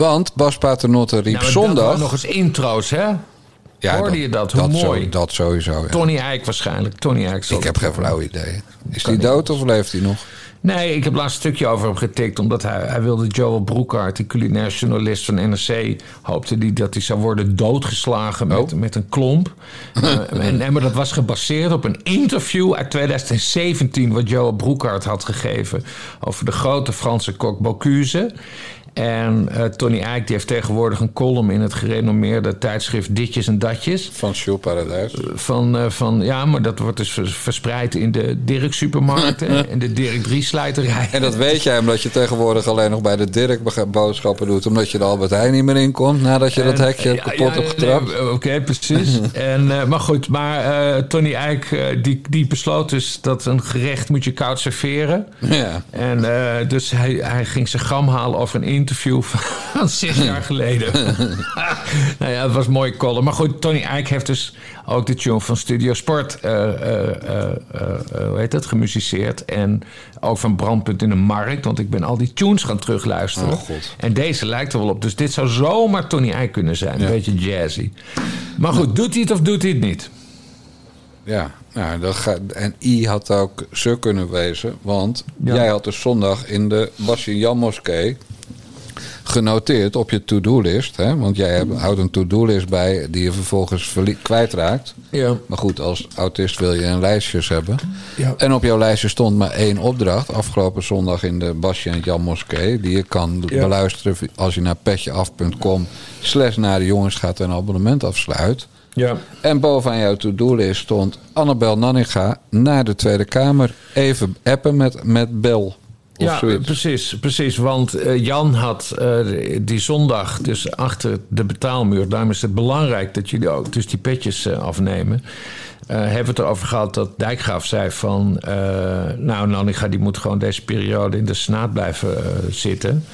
Want Bas Paternotte riep dat zondag... nog eens intro's, hè? Ja, Hoorde je dat? Hoe zo- mooi. dat sowieso, ja. Tony Eijk waarschijnlijk. Tony Eijk Ik heb geen flauw idee. Is hij dood of leeft hij nog? Nee, ik heb laatst een stukje over hem getikt. Omdat hij, hij wilde Joel Broekhart, die culinair journalist van NRC... hoopte die dat hij zou worden doodgeslagen met, Oh. met een klomp. Eh, en, en, maar dat was gebaseerd op een interview uit 2017... wat Joel Broekhart had gegeven over de grote Franse kok Bocuse... En eh, Tony Eijk die heeft tegenwoordig een column in het gerenommeerde tijdschrift Ditjes en Datjes. Van Jules Paradijs. Van, eh, van, ja, maar dat wordt dus vers- verspreid in de Dirk supermarkten en de Dirk Drie slijterij. En dat weet jij omdat je tegenwoordig alleen nog bij de Dirk boodschappen doet. Omdat je de Albert Heijn niet meer inkomt nadat je dat hekje eh, ja, kapot ja, hebt getrapt. nee, Oké, precies. en, eh, maar goed, maar eh, Tony Eijk eh, die, die besloot dus dat een gerecht moet je koud serveren. Ja. En eh, dus hij, hij ging zijn gram halen over een interview van zes jaar geleden. nou ja, het was een mooie column. Maar goed, Tony Eijk heeft dus ook de tune van Studio Sport, eh, hoe heet dat, gemusiceerd. En ook van Brandpunt in de Markt, want ik ben al die tunes gaan terugluisteren. Oh, God. En deze lijkt er wel op. Dus dit zou zomaar Tony Eijk kunnen zijn. Een beetje jazzy. Maar goed, doet hij het of doet hij het niet? Ja, nou, dat gaat, en I had ook zo kunnen wezen. Want Ja. jij had dus zondag in de Basje Jan Moskee genoteerd op je to-do-list. Hè? Want jij hebt, houdt een to-do-list bij die je vervolgens kwijtraakt. Ja. Maar goed, als autist wil je een lijstjes hebben. Ja. En op jouw lijstje stond maar één opdracht. Afgelopen zondag in de Basje en Jan Moskee. Die je kan Ja. beluisteren als je naar petjeaf.com slash naar de jongens gaat en abonnement afsluit. Ja. En bovenaan jouw to-do-list stond Annabel Nanninga naar de Tweede Kamer. Even appen met, met Bel. Ja, zoiets. precies, precies. Want eh, Jan had eh, die zondag dus achter de betaalmuur. Daarom is het belangrijk dat jullie ook dus die petjes eh, afnemen. Hebben we het erover gehad dat Dijkgraaf zei van... nou, Nanninga die moet gewoon deze periode in de Senaat blijven zitten.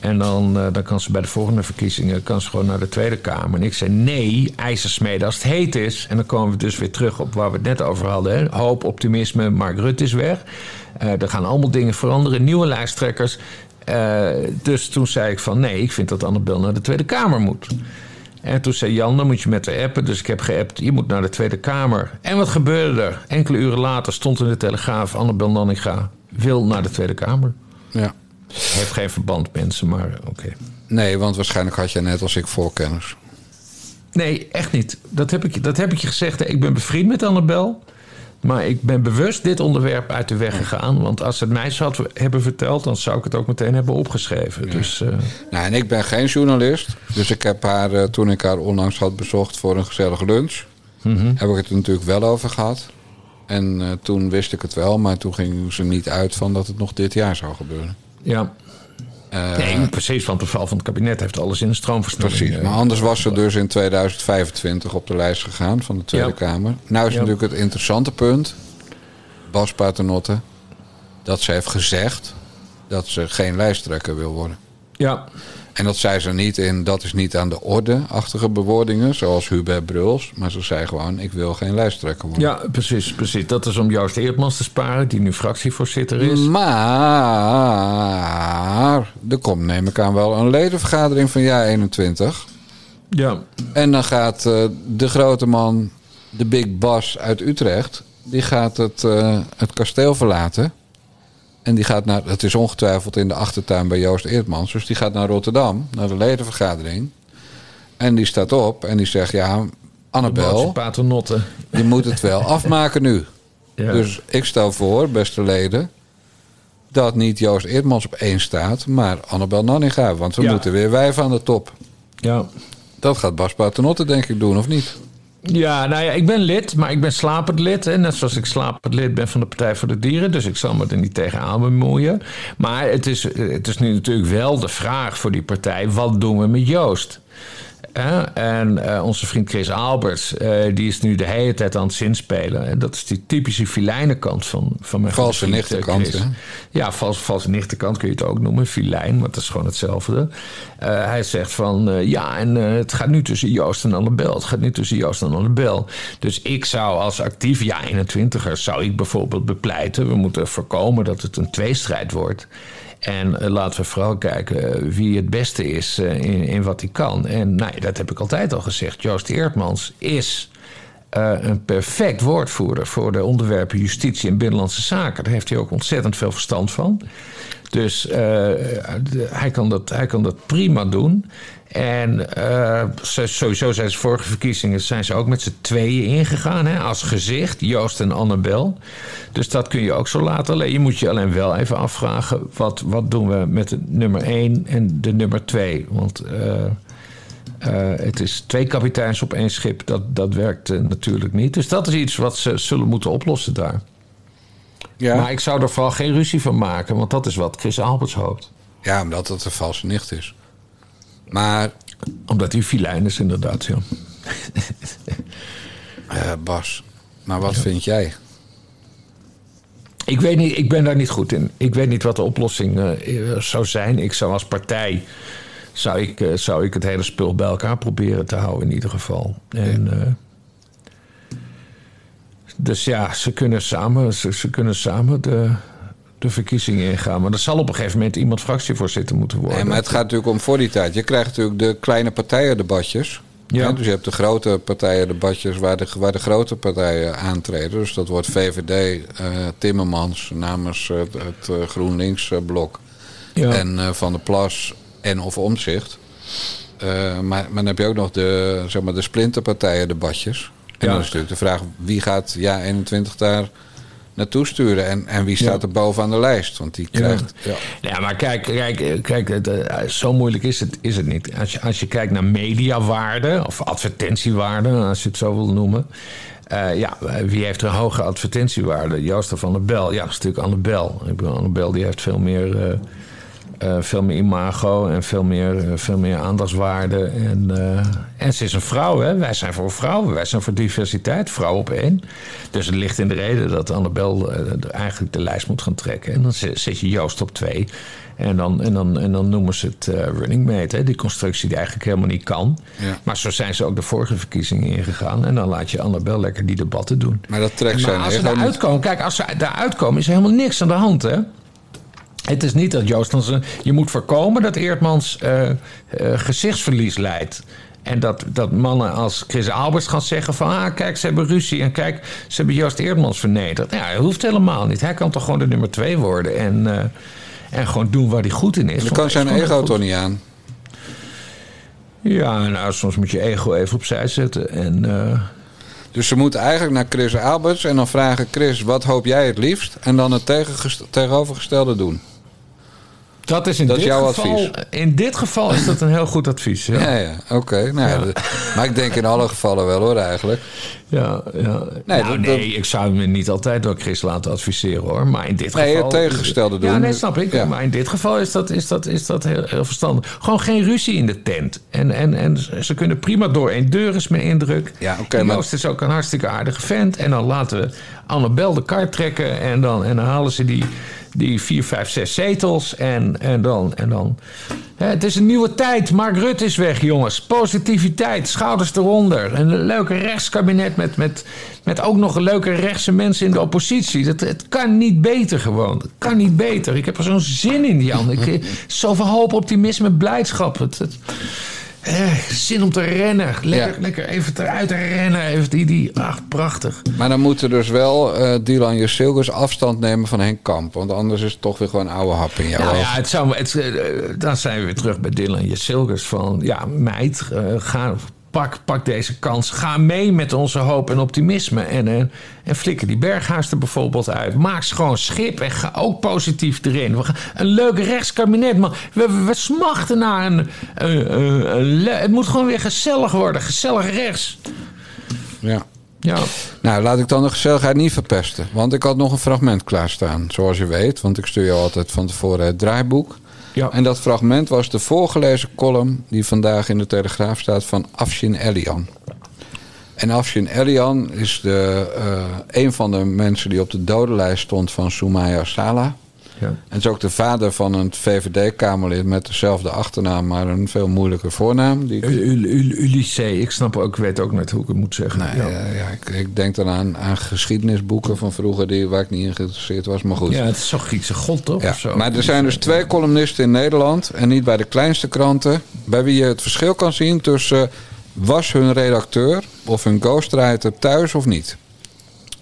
En dan, eh, dan kan ze bij de volgende verkiezingen kan ze gewoon naar de Tweede Kamer. En ik zei nee, ijzersmeden als het heet is. En dan komen we dus weer terug op waar we het net over hadden. Hè. Hoop, optimisme, Mark Rutte is weg. Eh, er gaan allemaal dingen veranderen, nieuwe lijsttrekkers. Eh, dus toen zei ik van nee, ik vind dat Annabel naar de Tweede Kamer moet. En toen zei Jan, dan moet je met de appen. Dus ik heb geappt, je moet naar de Tweede Kamer. En wat gebeurde er? Enkele uren later stond in de Telegraaf... Annabel Nanninga wil naar de Tweede Kamer. Ja. Heeft geen verband, mensen, maar oké. Nee, want waarschijnlijk had jij net als ik voorkennis. Nee, echt niet. Dat heb, ik, dat heb ik je gezegd. Ik ben bevriend met Annabel. Maar ik ben bewust dit onderwerp uit de weg gegaan. Want als ze het mij zou had hebben verteld... dan zou ik het ook meteen hebben opgeschreven. Dus eh, Nou, en ik ben geen journalist. Dus ik heb haar, eh, toen ik haar onlangs had bezocht voor een gezellig lunch... Mhm. heb ik het er natuurlijk wel over gehad. En eh, toen wist ik het wel, maar toen ging ze niet uit van dat het nog dit jaar zou gebeuren. Ja. Eh, Nee, precies. Want de val van het kabinet heeft alles in de stroomversnelling. Precies, maar anders was ze dus in 2025 op de lijst gegaan van de Tweede Ja. Kamer. Nou is Ja. natuurlijk het interessante punt, Bas Paternotte, dat ze heeft gezegd dat ze geen lijsttrekker wil worden. Ja, En dat zei ze niet in, dat is niet aan de orde-achtige bewoordingen, zoals Hubert Bruls. Maar ze zei gewoon, ik wil geen lijsttrekker worden. ja precies, precies. Dat is om Joost Eertmans te sparen... die nu fractievoorzitter is. Maar er komt, neem ik aan, wel een ledenvergadering van jaar 21. Ja, En dan gaat eh, de grote man, de Big Bas uit Utrecht, die gaat het, eh, het kasteel verlaten. En die gaat naar, het is ongetwijfeld in de achtertuin bij Joost Eertmans, dus die gaat naar Rotterdam, naar de ledenvergadering. En die staat op en die zegt, ja, Annabel, je moet het wel afmaken nu. Ja. Dus ik stel voor, beste leden, dat niet Joost Eertmans op één staat, maar Annabel Nanninga. Want we Ja. moeten weer wijven aan de top. ja. Dat gaat Bas Paternotte denk ik doen, of niet? Ja, nou ja, ik ben lid, maar ik ben slapend lid. Hè, net zoals ik slapend lid ben van de Partij voor de Dieren. Dus ik zal me er niet tegenaan bemoeien. Maar het is, het is nu natuurlijk wel de vraag voor die partij: wat doen we met Joost? En eh, onze vriend Chris Alberts, eh, die is nu de hele tijd aan het zinspelen. En dat is die typische filijnenkant van, van mijn Valse eh, hè? Ja, vals, valse nichtenkant kun je het ook noemen. Filijn, maar dat is gewoon hetzelfde. Hij zegt van, ja, en het gaat nu tussen Joost en Annabel. Het gaat nu tussen Joost en Annabel. Dus ik zou als actief ja 21er, zou ik bijvoorbeeld bepleiten... we moeten voorkomen dat het een tweestrijd wordt... En eh, laten we vooral kijken eh, wie het beste is eh, in, in wat hij kan. En nou, dat heb ik altijd al gezegd. Joost Eertmans is een perfect woordvoerder voor de onderwerpen justitie en binnenlandse zaken. Daar heeft hij ook ontzettend veel verstand van. Dus hij, kan dat, hij kan dat prima doen. En uh, sowieso zijn ze vorige verkiezingen zijn ze ook met z'n tweeën ingegaan. Hè, als gezicht, Joost en Annabel. Dus dat kun je ook zo laten. Alleen, je moet je alleen wel even afvragen... wat, wat doen we met de nummer 1 en de nummer 2? Want uh, uh, het is twee kapiteins op één schip. Dat, dat werkt natuurlijk niet. Dus dat is iets wat ze zullen moeten oplossen daar. Ja. Maar ik zou er vooral geen ruzie van maken. Want dat is wat Chris Alberts hoopt. Ja, omdat het een valse nicht is. Maar... Omdat hij filijn is, inderdaad, ja. uh, Bas, maar wat vind jij? Ik weet niet, ik ben daar niet goed in. Ik weet niet wat de oplossing uh, zou zijn. Ik zou als partij zou ik, uh, zou ik het hele spul bij elkaar proberen te houden in ieder geval. En, dus ja, ze kunnen samen, ze, ze kunnen samen de, de verkiezingen ingaan. Maar er zal op een gegeven moment iemand fractievoorzitter moeten worden. Nee, maar het gaat natuurlijk om voor die tijd. Je krijgt natuurlijk de kleine partijendebatjes. Ja. Dus je hebt de grote partijendebatjes waar de, waar de grote partijen aantreden. Dus dat wordt VVD, uh, eh, Timmermans namens het, het uh, GroenLinks-blok. Ja. En uh, Van der Plas en of Omzicht. maar, maar dan heb je ook nog de, zeg maar, de splinterpartijen-debatjes. En ja. dan is natuurlijk de vraag wie gaat ja 21 daar naartoe sturen. En, en wie staat er bovenaan de lijst? Want die krijgt. Ja, ja. maar kijk, kijk, kijk het, uh, zo moeilijk is het, is het niet. Als je, als je kijkt naar mediawaarde of advertentiewaarde, als je het zo wil noemen. Uh, ja, wie heeft er een hoge advertentiewaarde? Joost van der Bel. Ja, dat is natuurlijk Annabel. Ik bedoel, Annabel die heeft veel meer. Uh, uh, veel meer imago en veel meer, uh, veel meer aandachtswaarde. En, uh, en ze is een vrouw, hè? Wij zijn voor vrouwen, wij zijn voor diversiteit, vrouw op één. Dus het ligt in de reden dat Annabel eigenlijk de lijst moet gaan trekken. En dan zet je Joost op twee. En dan, en dan, en dan noemen ze het running mate, hè? die constructie die eigenlijk helemaal niet kan. Ja. Maar zo zijn ze ook de vorige verkiezingen ingegaan. En dan laat je Annabel lekker die debatten doen. Maar dat trekt zijn als ze daaruit komen, kijk, als ze daaruit komen, is er helemaal niks aan de hand, hè? Het is niet dat Joost. Je moet voorkomen dat Eertmans uh, uh, gezichtsverlies leidt. En dat, dat mannen als Chris Alberts gaan zeggen van... ah, kijk, ze hebben ruzie en kijk, ze hebben Joost Eertmans vernederd. Ja, dat hoeft helemaal niet. Hij kan toch gewoon de nummer twee worden... en, uh, en gewoon doen waar hij goed in is. Dan kan zijn ego toch niet aan? Ja, nou, soms moet je ego even opzij zetten en... Dus ze moeten eigenlijk naar Chris Alberts en dan vragen: Chris, wat hoop jij het liefst? En dan het tegenovergestelde doen. Dat is in dat dit jouw geval, advies. In dit geval is dat een heel goed advies. Ja, ja, ja oké. Nou, ja. Maar ik denk in alle gevallen wel hoor, eigenlijk. Ja, ja. Nee, nou, nee ik zou me niet altijd door Chris laten adviseren hoor. Maar in dit nee, geval. Nee, het tegengestelde doen. Ja, nee, snap ik. Maar in dit geval is dat, is dat, is dat heel, heel verstandig. Gewoon geen ruzie in de tent. En, en, en ze kunnen prima door één deur, is mijn indruk. Ja, oké. Okay, Joost maar... is ook een hartstikke aardige vent. En dan laten we Annabel de kaart trekken. En dan, en dan halen ze die die vier, vijf, zes zetels. En, en dan. En dan hè, het is een nieuwe tijd. Mark Rutte is weg, jongens. Positiviteit, schouders eronder. Een leuke rechtskabinet met, met, met ook nog leuke rechtse mensen in de oppositie. Dat, het kan niet beter gewoon. Het kan niet beter. Ik heb er zo'n zin in, Jan. Ik, zoveel hoop, optimisme, blijdschap. Het, het, eh, zin om te rennen. Lekker, ja. lekker even eruit rennen. Even die, die, ach, prachtig. Maar dan moeten dus wel uh, Dylan Jusilgus afstand nemen van Henk Kamp. Want anders is het toch weer gewoon oude hap in jouw nou, ja, het zou, het, uh, dan zijn we weer terug bij Dylan Jusilgus. Van, ja, meid, uh, ga pak, pak deze kans. Ga mee met onze hoop en optimisme. En, en, en flikker die berghuis er bijvoorbeeld uit. Maak ze gewoon schip en ga ook positief erin. We gaan, een leuk rechtskabinet. Maar we, we, we smachten naar een, een, een, een, Het moet gewoon weer gezellig worden. Gezellig rechts. Ja. Ja. Nou, laat ik dan de gezelligheid niet verpesten. Want ik had nog een fragment klaarstaan, zoals je weet. Want ik stuur je altijd van tevoren het draaiboek. Ja. En dat fragment was de voorgelezen column die vandaag in de Telegraaf staat van Afshin Elian. En Afshin Elian is de, uh, een van de mensen die op de dodenlijst stond van Soumaya Sala. Ja. En het is ook de vader van een VVD-Kamerlid met dezelfde achternaam, maar een veel moeilijker voornaam. Die... Ulysses, ik snap ook, weet ook net hoe ik het moet zeggen. Nou, ja. ja. ja, ik, ik denk dan aan, aan geschiedenisboeken van vroeger die, waar ik niet in geïnteresseerd was, maar goed. ja, het is zo'n Griekse god toch? Ja, zo? maar er zijn dus twee columnisten in Nederland en niet bij de kleinste kranten, bij wie je het verschil kan zien tussen was hun redacteur of hun ghostwriter thuis of niet.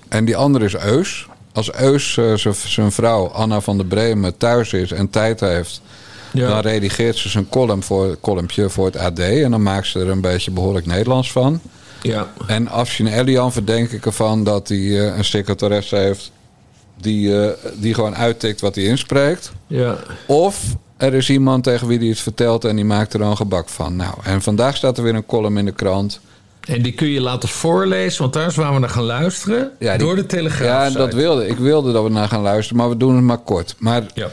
En die andere is Eus. Als Eus eh, zijn vrouw Anna van der Bremen thuis is en tijd heeft, Ja. dan redigeert ze zijn column voor, columnpje voor het AD en dan maakt ze er een beetje behoorlijk Nederlands van. ja. En Afshin Elian verdenk ik ervan dat hij eh, een secretaresse heeft die, eh, die gewoon uittikt wat hij inspreekt. ja. Of er is iemand tegen wie hij het vertelt en die maakt er dan gebak van. Nou, en vandaag staat er weer een column in de krant. En die kun je laten voorlezen, want daar is waar we naar gaan luisteren. Ja, die- door de Telegraaf. Ja, dat wilde ik. wilde dat we naar gaan luisteren, maar we doen het maar kort. Maar, Ja.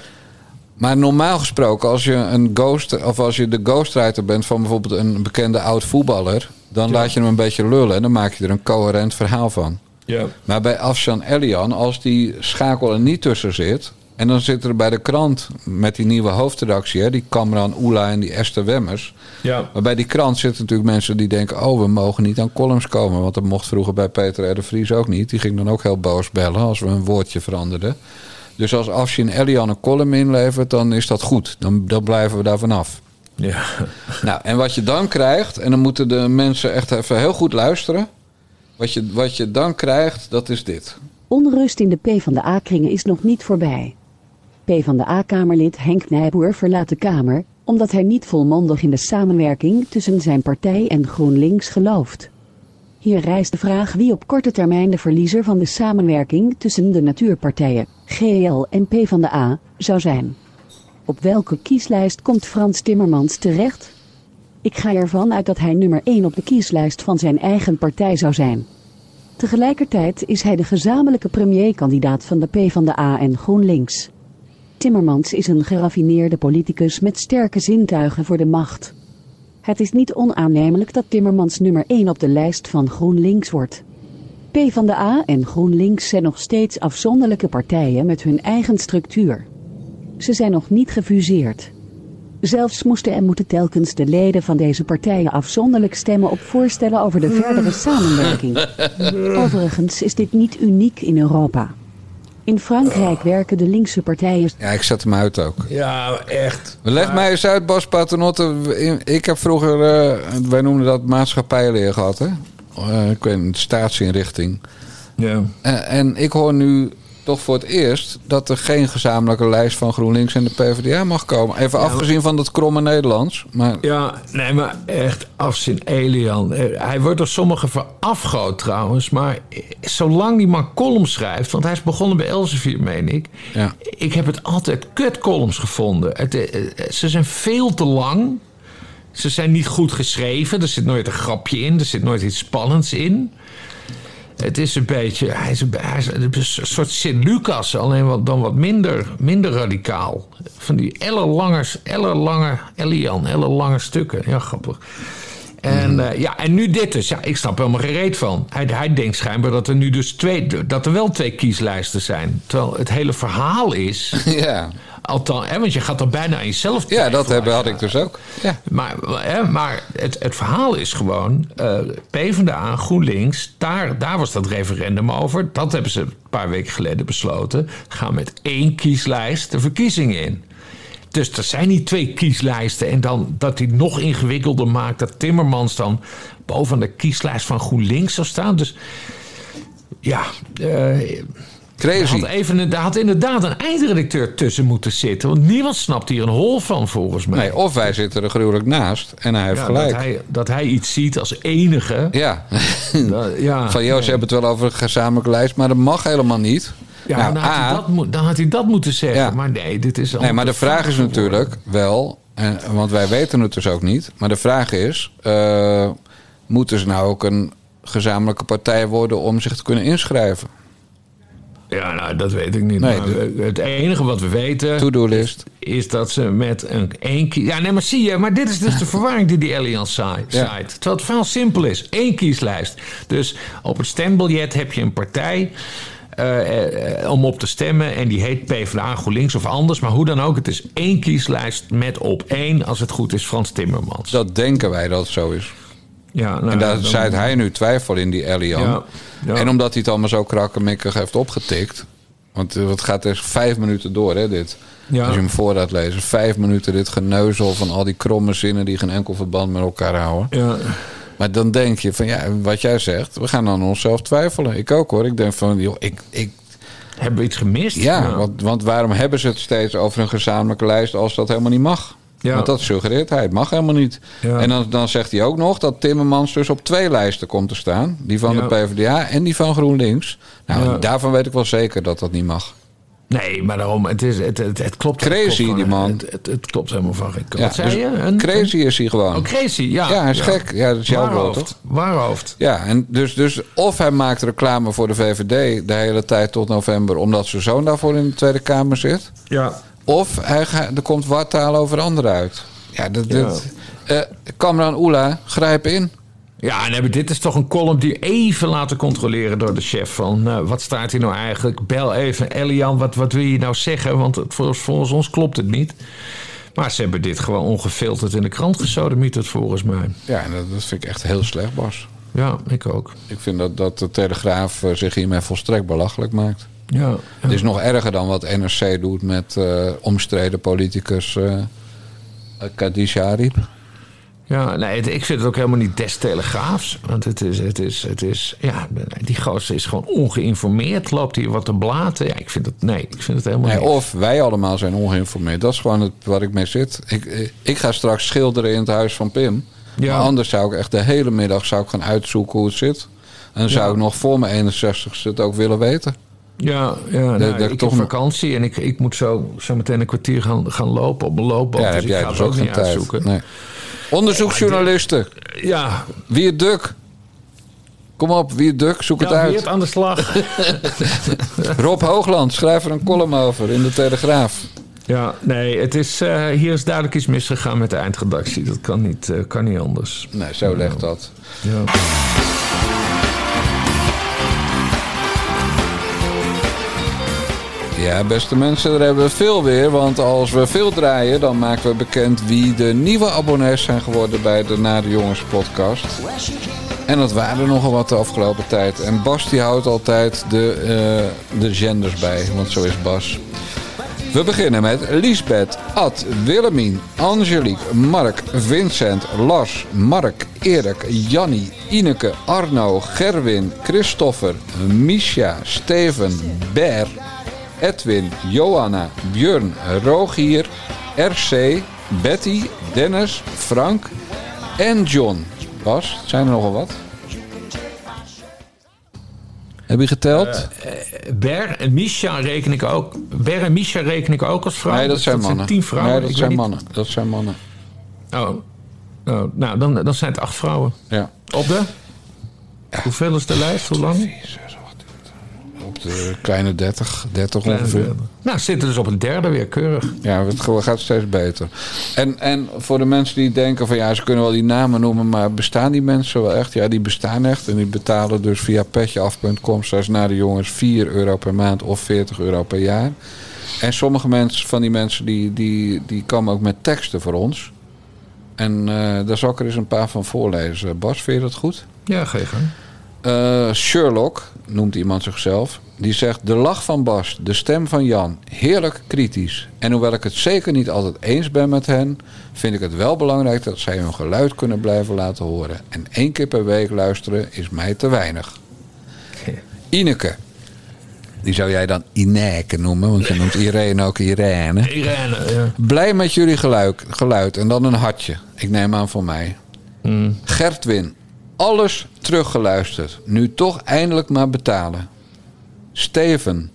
maar normaal gesproken, als je een ghost of als je de ghostwriter bent van bijvoorbeeld een bekende oud voetballer, dan laat je hem een beetje lullen en dan maak je er een coherent verhaal van. Ja. Maar bij Afshan Elian, als die schakel er niet tussen zit. En dan zit er bij de krant met die nieuwe hoofdredactie, hè, die Kamran Oela en die Esther Wemmers. Ja. Maar bij die krant zitten natuurlijk mensen die denken: oh, we mogen niet aan columns komen. Want dat mocht vroeger bij Peter R. de Vries ook niet. Die ging dan ook heel boos bellen als we een woordje veranderden. Dus als Afshin Elian een column inlevert, dan is dat goed. Dan, dan blijven we daar vanaf. Ja. Nou, en wat je dan krijgt, en dan moeten de mensen echt even heel goed luisteren. Wat je, wat je dan krijgt, dat is dit. Onrust in de PvdA-kringen is nog niet voorbij. PvdA-kamerlid Henk Nijboer verlaat de Kamer omdat hij niet volmondig in de samenwerking tussen zijn partij en GroenLinks gelooft. Hier rijst de vraag wie op korte termijn de verliezer van de samenwerking tussen de natuurpartijen, GL en PvdA, zou zijn. Op welke kieslijst komt Frans Timmermans terecht? Ik ga ervan uit dat hij nummer 1 op de kieslijst van zijn eigen partij zou zijn. Tegelijkertijd is hij de gezamenlijke premierkandidaat van de PvdA en GroenLinks. Timmermans is een geraffineerde politicus met sterke zintuigen voor de macht. Het is niet onaannemelijk dat Timmermans nummer 1 op de lijst van GroenLinks wordt. PvdA en GroenLinks zijn nog steeds afzonderlijke partijen met hun eigen structuur. Ze zijn nog niet gefuseerd. Zelfs moesten en moeten telkens de leden van deze partijen afzonderlijk stemmen op voorstellen over de verdere samenwerking. Overigens is dit niet uniek in Europa. In Frankrijk werken de linkse partijen Ja, ik zet hem uit ook. Ja, echt. Leg mij eens uit, Bas Paternotte. Ik heb vroeger, eh, wij noemden dat maatschappijleer gehad, hè? Eh, ik weet niet, staatsinrichting. Ja. En, en ik hoor nu toch voor het eerst dat er geen gezamenlijke lijst van GroenLinks en de PvdA mag komen. Even afgezien van dat kromme Nederlands. Maar Ja, nee, maar echt afzien Elian. Eh, Hij wordt door sommigen verafgoot trouwens. Maar zolang die man columns schrijft... want hij is begonnen bij Elsevier, meen ik. Ja. Ik heb het altijd kut columns gevonden. Het, eh, eh, ze zijn veel te lang. Ze zijn niet goed geschreven. Er zit nooit een grapje in. Er zit nooit iets spannends in. Het is een beetje... Hij is een, hij is een soort Sint-Lucas. Alleen wat, dan wat minder, minder radicaal. Van die ellenlange, ellenlange... Elian, ellenlange stukken. Ja, grappig. En, eh, ja, en nu dit dus. Ja, ik snap helemaal geen reet van. Hij, hij denkt schijnbaar dat er nu dus twee... dat er wel twee kieslijsten zijn. Terwijl het hele verhaal is... ja, Althans, hè, want je gaat dan bijna aan jezelf ja dat twijfelen. heb, had ik dus ook. Ja. Maar, hè, maar het, het verhaal is gewoon... eh PvdA, GroenLinks, daar, daar was dat referendum over. Dat hebben ze een paar weken geleden besloten. Gaan met één kieslijst de verkiezingen in. Dus er zijn niet twee kieslijsten. En dan dat hij nog ingewikkelder maakt... dat Timmermans dan boven de kieslijst van GroenLinks zou staan. Dus ja... eh, er Crazy. had, even, er had inderdaad een eindredacteur tussen moeten zitten. Want niemand snapt hier een hol van, volgens mij. Nee, of wij zitten er gruwelijk naast en hij heeft Ja, gelijk. Dat hij, dat hij iets ziet als enige. Ja, Dat- ja, van Joost hebben het wel over een gezamenlijke lijst, maar dat mag helemaal niet. Ja, nou, dan, had A, dat, dan had hij dat moeten zeggen. Ja. Maar nee, dit is Nee, maar de vraag is natuurlijk wel, en, want wij weten het dus ook niet. Maar de vraag is, eh, moeten ze nou ook een gezamenlijke partij worden om zich te kunnen inschrijven? Ja, nou, dat weet ik niet. Nee, maar het enige wat we weten To-do-list. is dat ze met een één kies... Ja, nee, maar zie je, maar dit is dus de verwarring die die Allianz. Ja. zaait. Terwijl het verhaal simpel is. Één kieslijst. Dus op het stembiljet heb je een partij... eh, eh, om op te stemmen. En die heet PvdA GroenLinks of anders. Maar hoe dan ook, het is één kieslijst met op één, als het goed is, Frans Timmermans. Dat denken wij dat het zo is. Ja, nou, en daar zaait hij nu twijfel in, die Elian. Ja, ja. En omdat hij het allemaal zo krakkemikkig heeft opgetikt. Want eh, het gaat dus vijf minuten door, hè, dit. Als je hem voor laat lezen. Vijf minuten dit geneuzel van al die kromme zinnen... die geen enkel verband met elkaar houden. Ja. Maar dan denk je van, ja, wat jij zegt... we gaan aan onszelf twijfelen. Ik ook, hoor. Ik denk van, joh, ik... ik Hebben we iets gemist? ja, Want, want waarom hebben ze het steeds over een gezamenlijke lijst... als dat helemaal niet mag? Ja. Want dat suggereert hij. Het mag helemaal niet. Ja. En dan, dan zegt hij ook nog dat Timmermans dus op twee lijsten komt te staan. Die van Ja. de PvdA en die van GroenLinks. Nou, Ja. daarvan weet ik wel zeker dat dat niet mag. Nee, maar daarom, het, is, het, het, het klopt. het Crazy, klopt gewoon- die man. Het, het, het klopt helemaal van geen kant. Ja, Wat zei dus je? Een, Crazy is hij gewoon. Oh, crazy, ja. Ja, hij is gek. Ja, dat is jouw woord, Waarhoofd. toch? Waarhoofd. Ja, en dus, dus of hij maakt reclame voor de VVD de hele tijd tot november... omdat zijn zoon daarvoor in de Tweede Kamer zit. Ja. Of hij gaat, er komt wartaal over anderen uit. Ja, dat... Dat eh, Kamran Oela, grijp in. Ja, en dit is toch een column die even laten controleren door de chef. Van nou, wat staat hier nou eigenlijk? Bel even Elian, wat, wat wil je nou zeggen? Want het, volgens, volgens ons klopt het niet. Maar ze hebben dit gewoon ongefilterd in de krant gesodemieterd volgens mij. Ja, en dat, dat vind ik echt heel slecht, Bas. Ja, ik ook. Ik vind dat, dat de Telegraaf eh, zich hiermee volstrekt belachelijk maakt. Ja, Het is nog erger dan wat NRC doet met eh, omstreden politicus eh Khadija Ariep. Ja, nee, het- ik vind het ook helemaal niet des telegraafs. Want het is, het is, het is, ja, die gozer is gewoon ongeïnformeerd. Loopt hier wat te blaten. Ja, ik vind het, nee, ik vind het helemaal Nee, niet. of wij allemaal zijn ongeïnformeerd. Dat is gewoon het, waar ik mee zit. Ik, ik ga straks schilderen in het huis van Pim. Ja. Maar anders zou ik echt de hele middag zou ik gaan uitzoeken hoe het zit. En dan zou Ja. ik nog voor mijn 61ste het ook willen weten. Ja, ja nou, dat ik ik toch heb vakantie en ik, ik moet zo, zo meteen een kwartier gaan, gaan lopen op een loopband. ja, dus heb ik jij ga dus het ook geen niet tijd. uitzoeken. Nee. Onderzoeksjournalisten. Ja, Wie het duk? Kom op, wie het duk? Zoek het ja uit. wie het aan de slag. Rob Hoogland, schrijf er een column over in de Telegraaf. ja, nee, het is, eh, hier is duidelijk iets misgegaan met de eindredactie. Dat kan niet, eh, kan niet anders. Nee, zo legt dat. Ja. Ja, beste mensen, daar hebben we veel weer. Want als we veel draaien, dan maken we bekend wie de nieuwe abonnees zijn geworden bij de Nare Jongens podcast. En dat waren er nogal wat de afgelopen tijd. En Bas die houdt altijd de, eh, de genders bij, want zo is Bas. We beginnen met Liesbeth, Ad, Willemien, Angelique, Mark, Vincent, Lars, Mark, Erik, Jannie, Ineke, Arno, Gerwin, Christopher, Misha, Steven, Ber, Edwin, Johanna, Björn, Rogier, RC, Betty, Dennis, Frank en John. Bas, zijn er nogal wat? Heb je geteld? Ber en Misha reken ik ook. Ber en Misha reken ik ook als vrouw. nee, dat zijn mannen. tien vrouwen. Nee, dat Ik zijn niet- mannen. Dat zijn mannen. Oh. oh nou, dan, dan zijn het acht vrouwen. Ja. Op de? Hoeveel is de lijst? Hoe lang? Op de kleine 30, 30 Kleine ongeveer. Nou, zitten dus op een derde weer keurig. Ja, het gaat steeds beter. En, en voor de mensen die denken van ja, ze kunnen wel die namen noemen, maar bestaan die mensen wel echt? Ja, die bestaan echt. En die betalen dus via petjeaf.com slash naar de jongens 4 euro per maand of 40 euro per jaar. En sommige mensen, van die mensen die, die, die komen ook met teksten voor ons. En eh, daar zal ik er eens een paar van voorlezen. Bas, vind je dat goed? Ja, je gang. Eh, Sherlock, noemt iemand zichzelf, die zegt... De lach van Bas, de stem van Jan, heerlijk kritisch. En hoewel ik het zeker niet altijd eens ben met hen... vind ik het wel belangrijk dat zij hun geluid kunnen blijven laten horen. En één keer per week luisteren is mij te weinig. Ineke, die zou jij dan Ineke noemen... want je noemt Irene ook Irene. Irene, ja. Blij met jullie geluid, geluid en dan een hartje. Ik neem aan voor mij. Gertwin, alles teruggeluisterd. Nu toch eindelijk maar betalen. Steven,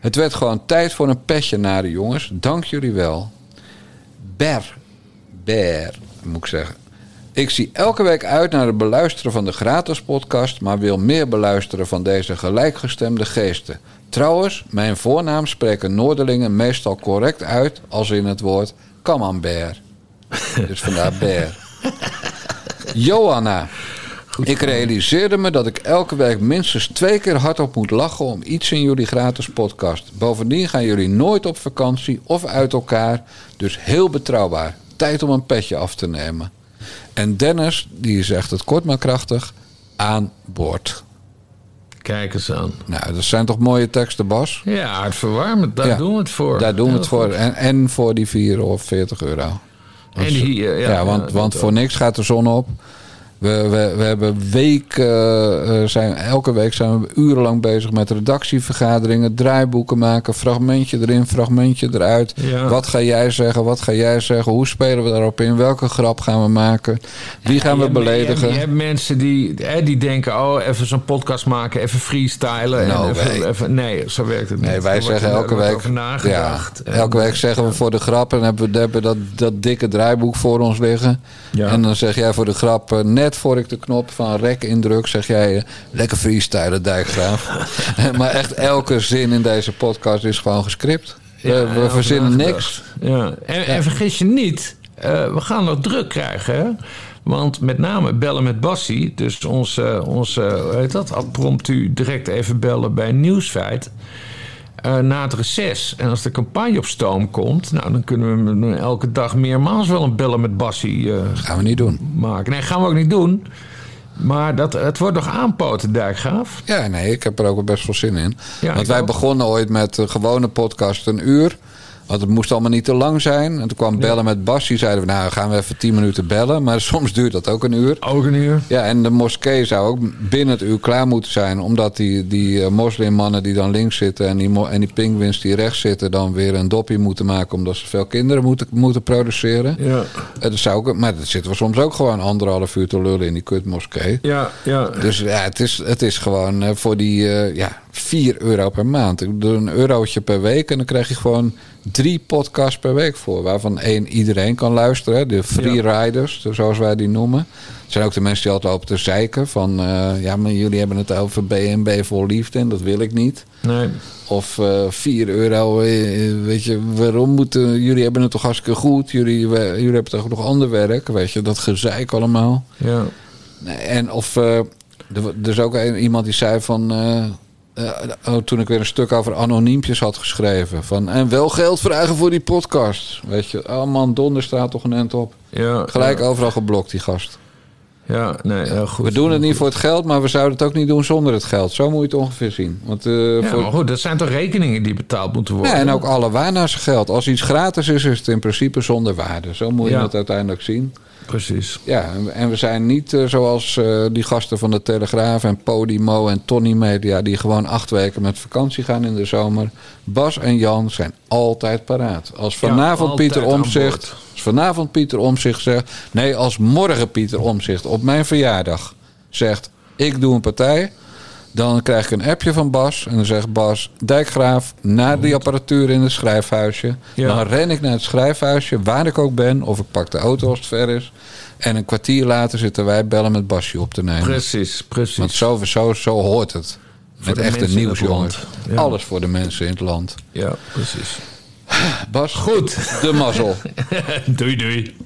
het werd gewoon tijd voor een petje naar de jongens. Dank jullie wel. Ber, Ber, moet ik zeggen. Ik zie elke week uit naar het beluisteren van de gratis podcast, maar wil meer beluisteren van deze gelijkgestemde geesten. Trouwens, mijn voornaam spreken Noorderlingen meestal correct uit als in het woord camembert. Dus vandaar Ber. Johanna. Ik realiseerde me dat ik elke week minstens twee keer hardop moet lachen om iets in jullie gratis podcast. Bovendien gaan jullie nooit op vakantie of uit elkaar. Dus heel betrouwbaar. Tijd om een petje af te nemen. En Dennis, die zegt het kort maar krachtig, aan boord. Kijk eens aan. Nou, dat zijn toch mooie teksten, Bas? Ja, hartverwarmend. Daar Ja. doen we het voor. Daar doen we het voor. En, en voor die 4 of 40 euro. En die, Ja, ja, want, want voor niks gaat de zon op. We, we, we hebben weken, eh, zijn, elke week zijn we urenlang bezig met redactievergaderingen, draaiboeken maken, fragmentje erin, fragmentje eruit. Ja. Wat ga jij zeggen? Wat ga jij zeggen? Hoe spelen we daarop in? Welke grap gaan we maken? Wie gaan we beledigen? Je hebt, je hebt mensen die, hè, die denken: oh, even zo'n podcast maken, even freestylen. No en even, way. even- nee, zo werkt het niet. Nee, wij zeggen elke week. Ja, elke week zeggen we voor de grap. En hebben we dat, dat dikke draaiboek voor ons liggen. Ja. En dan zeg jij voor de grap, eh, net voor ik de knop van rek indruk, zeg jij eh, lekker freestylen, Dijkgraaf. maar echt elke zin in deze podcast is gewoon gescript. We, Ja, we over verzinnen niks. Ja. En, en vergis je niet, eh, we gaan nog druk krijgen. Hè? Want met name bellen met Bassie, dus onze, onze hoe heet dat, impromptu direct even bellen bij Nieuwsfeit. Eh, na het reces. En als de campagne op stoom komt, nou, dan kunnen we elke dag meermaals wel een bellen met Bassie eh, Gaan we niet doen. maken. Nee, gaan we ook niet doen. Maar dat, het wordt nog aanpoten, Dijkgraaf. Ja, nee, ik heb er ook best veel zin in. Ja, Want wij ook. begonnen ooit met een gewone podcast een uur. Want het moest allemaal niet te lang zijn. En toen kwam bellen met Bas. Die zeiden we, nou gaan we even tien minuten bellen. Maar soms duurt dat ook een uur. Ook een uur. Ja, en de moskee zou ook binnen het uur klaar moeten zijn. Omdat die, die eh, moslimmannen die dan links zitten... En die, en die pinguïns die rechts zitten... dan weer een doppie moeten maken... omdat ze veel kinderen moeten, moeten produceren. Ja, Eh, Dat zou ook, maar dat zitten we soms ook gewoon anderhalf uur te lullen in die kutmoskee. ja, ja. Dus ja, het is, het is gewoon eh, voor die ja, 4 euro per maand. Ik doe een eurotje per week en dan krijg je gewoon drie podcasts per week voor. Waarvan één iedereen kan luisteren. De free riders, zoals wij die noemen. Het zijn ook de mensen die altijd lopen te zeiken. Van eh, ja, maar jullie hebben het over BNB voor liefde en dat wil ik niet. Nee. Of eh 4 euro, eh, weet je, waarom moeten... Jullie hebben het toch hartstikke goed. Jullie, we- jullie hebben toch nog ander werk, weet je. Dat gezeik allemaal. Ja. En of er, er is ook een, iemand die zei van. Eh, oh, toen ik weer een stuk over anoniempjes had geschreven. Van, en wel geld vragen voor die podcast. Weet je, oh man, donder staat toch een end op. Ja, Gelijk ja. overal geblokt, die gast. Ja, nee, heel goed. we doen het niet voor het geld, maar we zouden het ook niet doen zonder het geld. Zo moet je het ongeveer zien. Want, eh, Ja, voor, maar goed, dat zijn toch rekeningen die betaald moeten worden? ja, en ook alle waar naar zijn geld. Als iets gratis is, is het in principe zonder waarde. Zo moet je Ja. het uiteindelijk zien. Precies. Ja, en- we zijn niet eh, zoals eh, die gasten van de Telegraaf en Podimo en Tony Media... die gewoon acht weken met vakantie gaan in de zomer. Bas en Jan zijn altijd paraat. Als vanavond Pieter Omzicht... Als vanavond Pieter Omzicht zegt... Nee, als morgen Pieter Omzicht op mijn verjaardag zegt... Ik doe een partij... Dan krijg ik een appje van Bas. En dan zegt Bas, Dijkgraaf, naar die apparatuur in het schrijfhuisje. Ja. Dan ren ik naar het schrijfhuisje, waar ik ook ben. Of ik pak de auto als het ver is. En een kwartier later zitten wij bellen met Basje op te nemen. Precies, precies. Want zo, zo, zo hoort het. Met echte nieuws, jongens. Ja. Alles voor de mensen in het land. Ja, precies. Bas, Goed. de mazzel. doei, doei.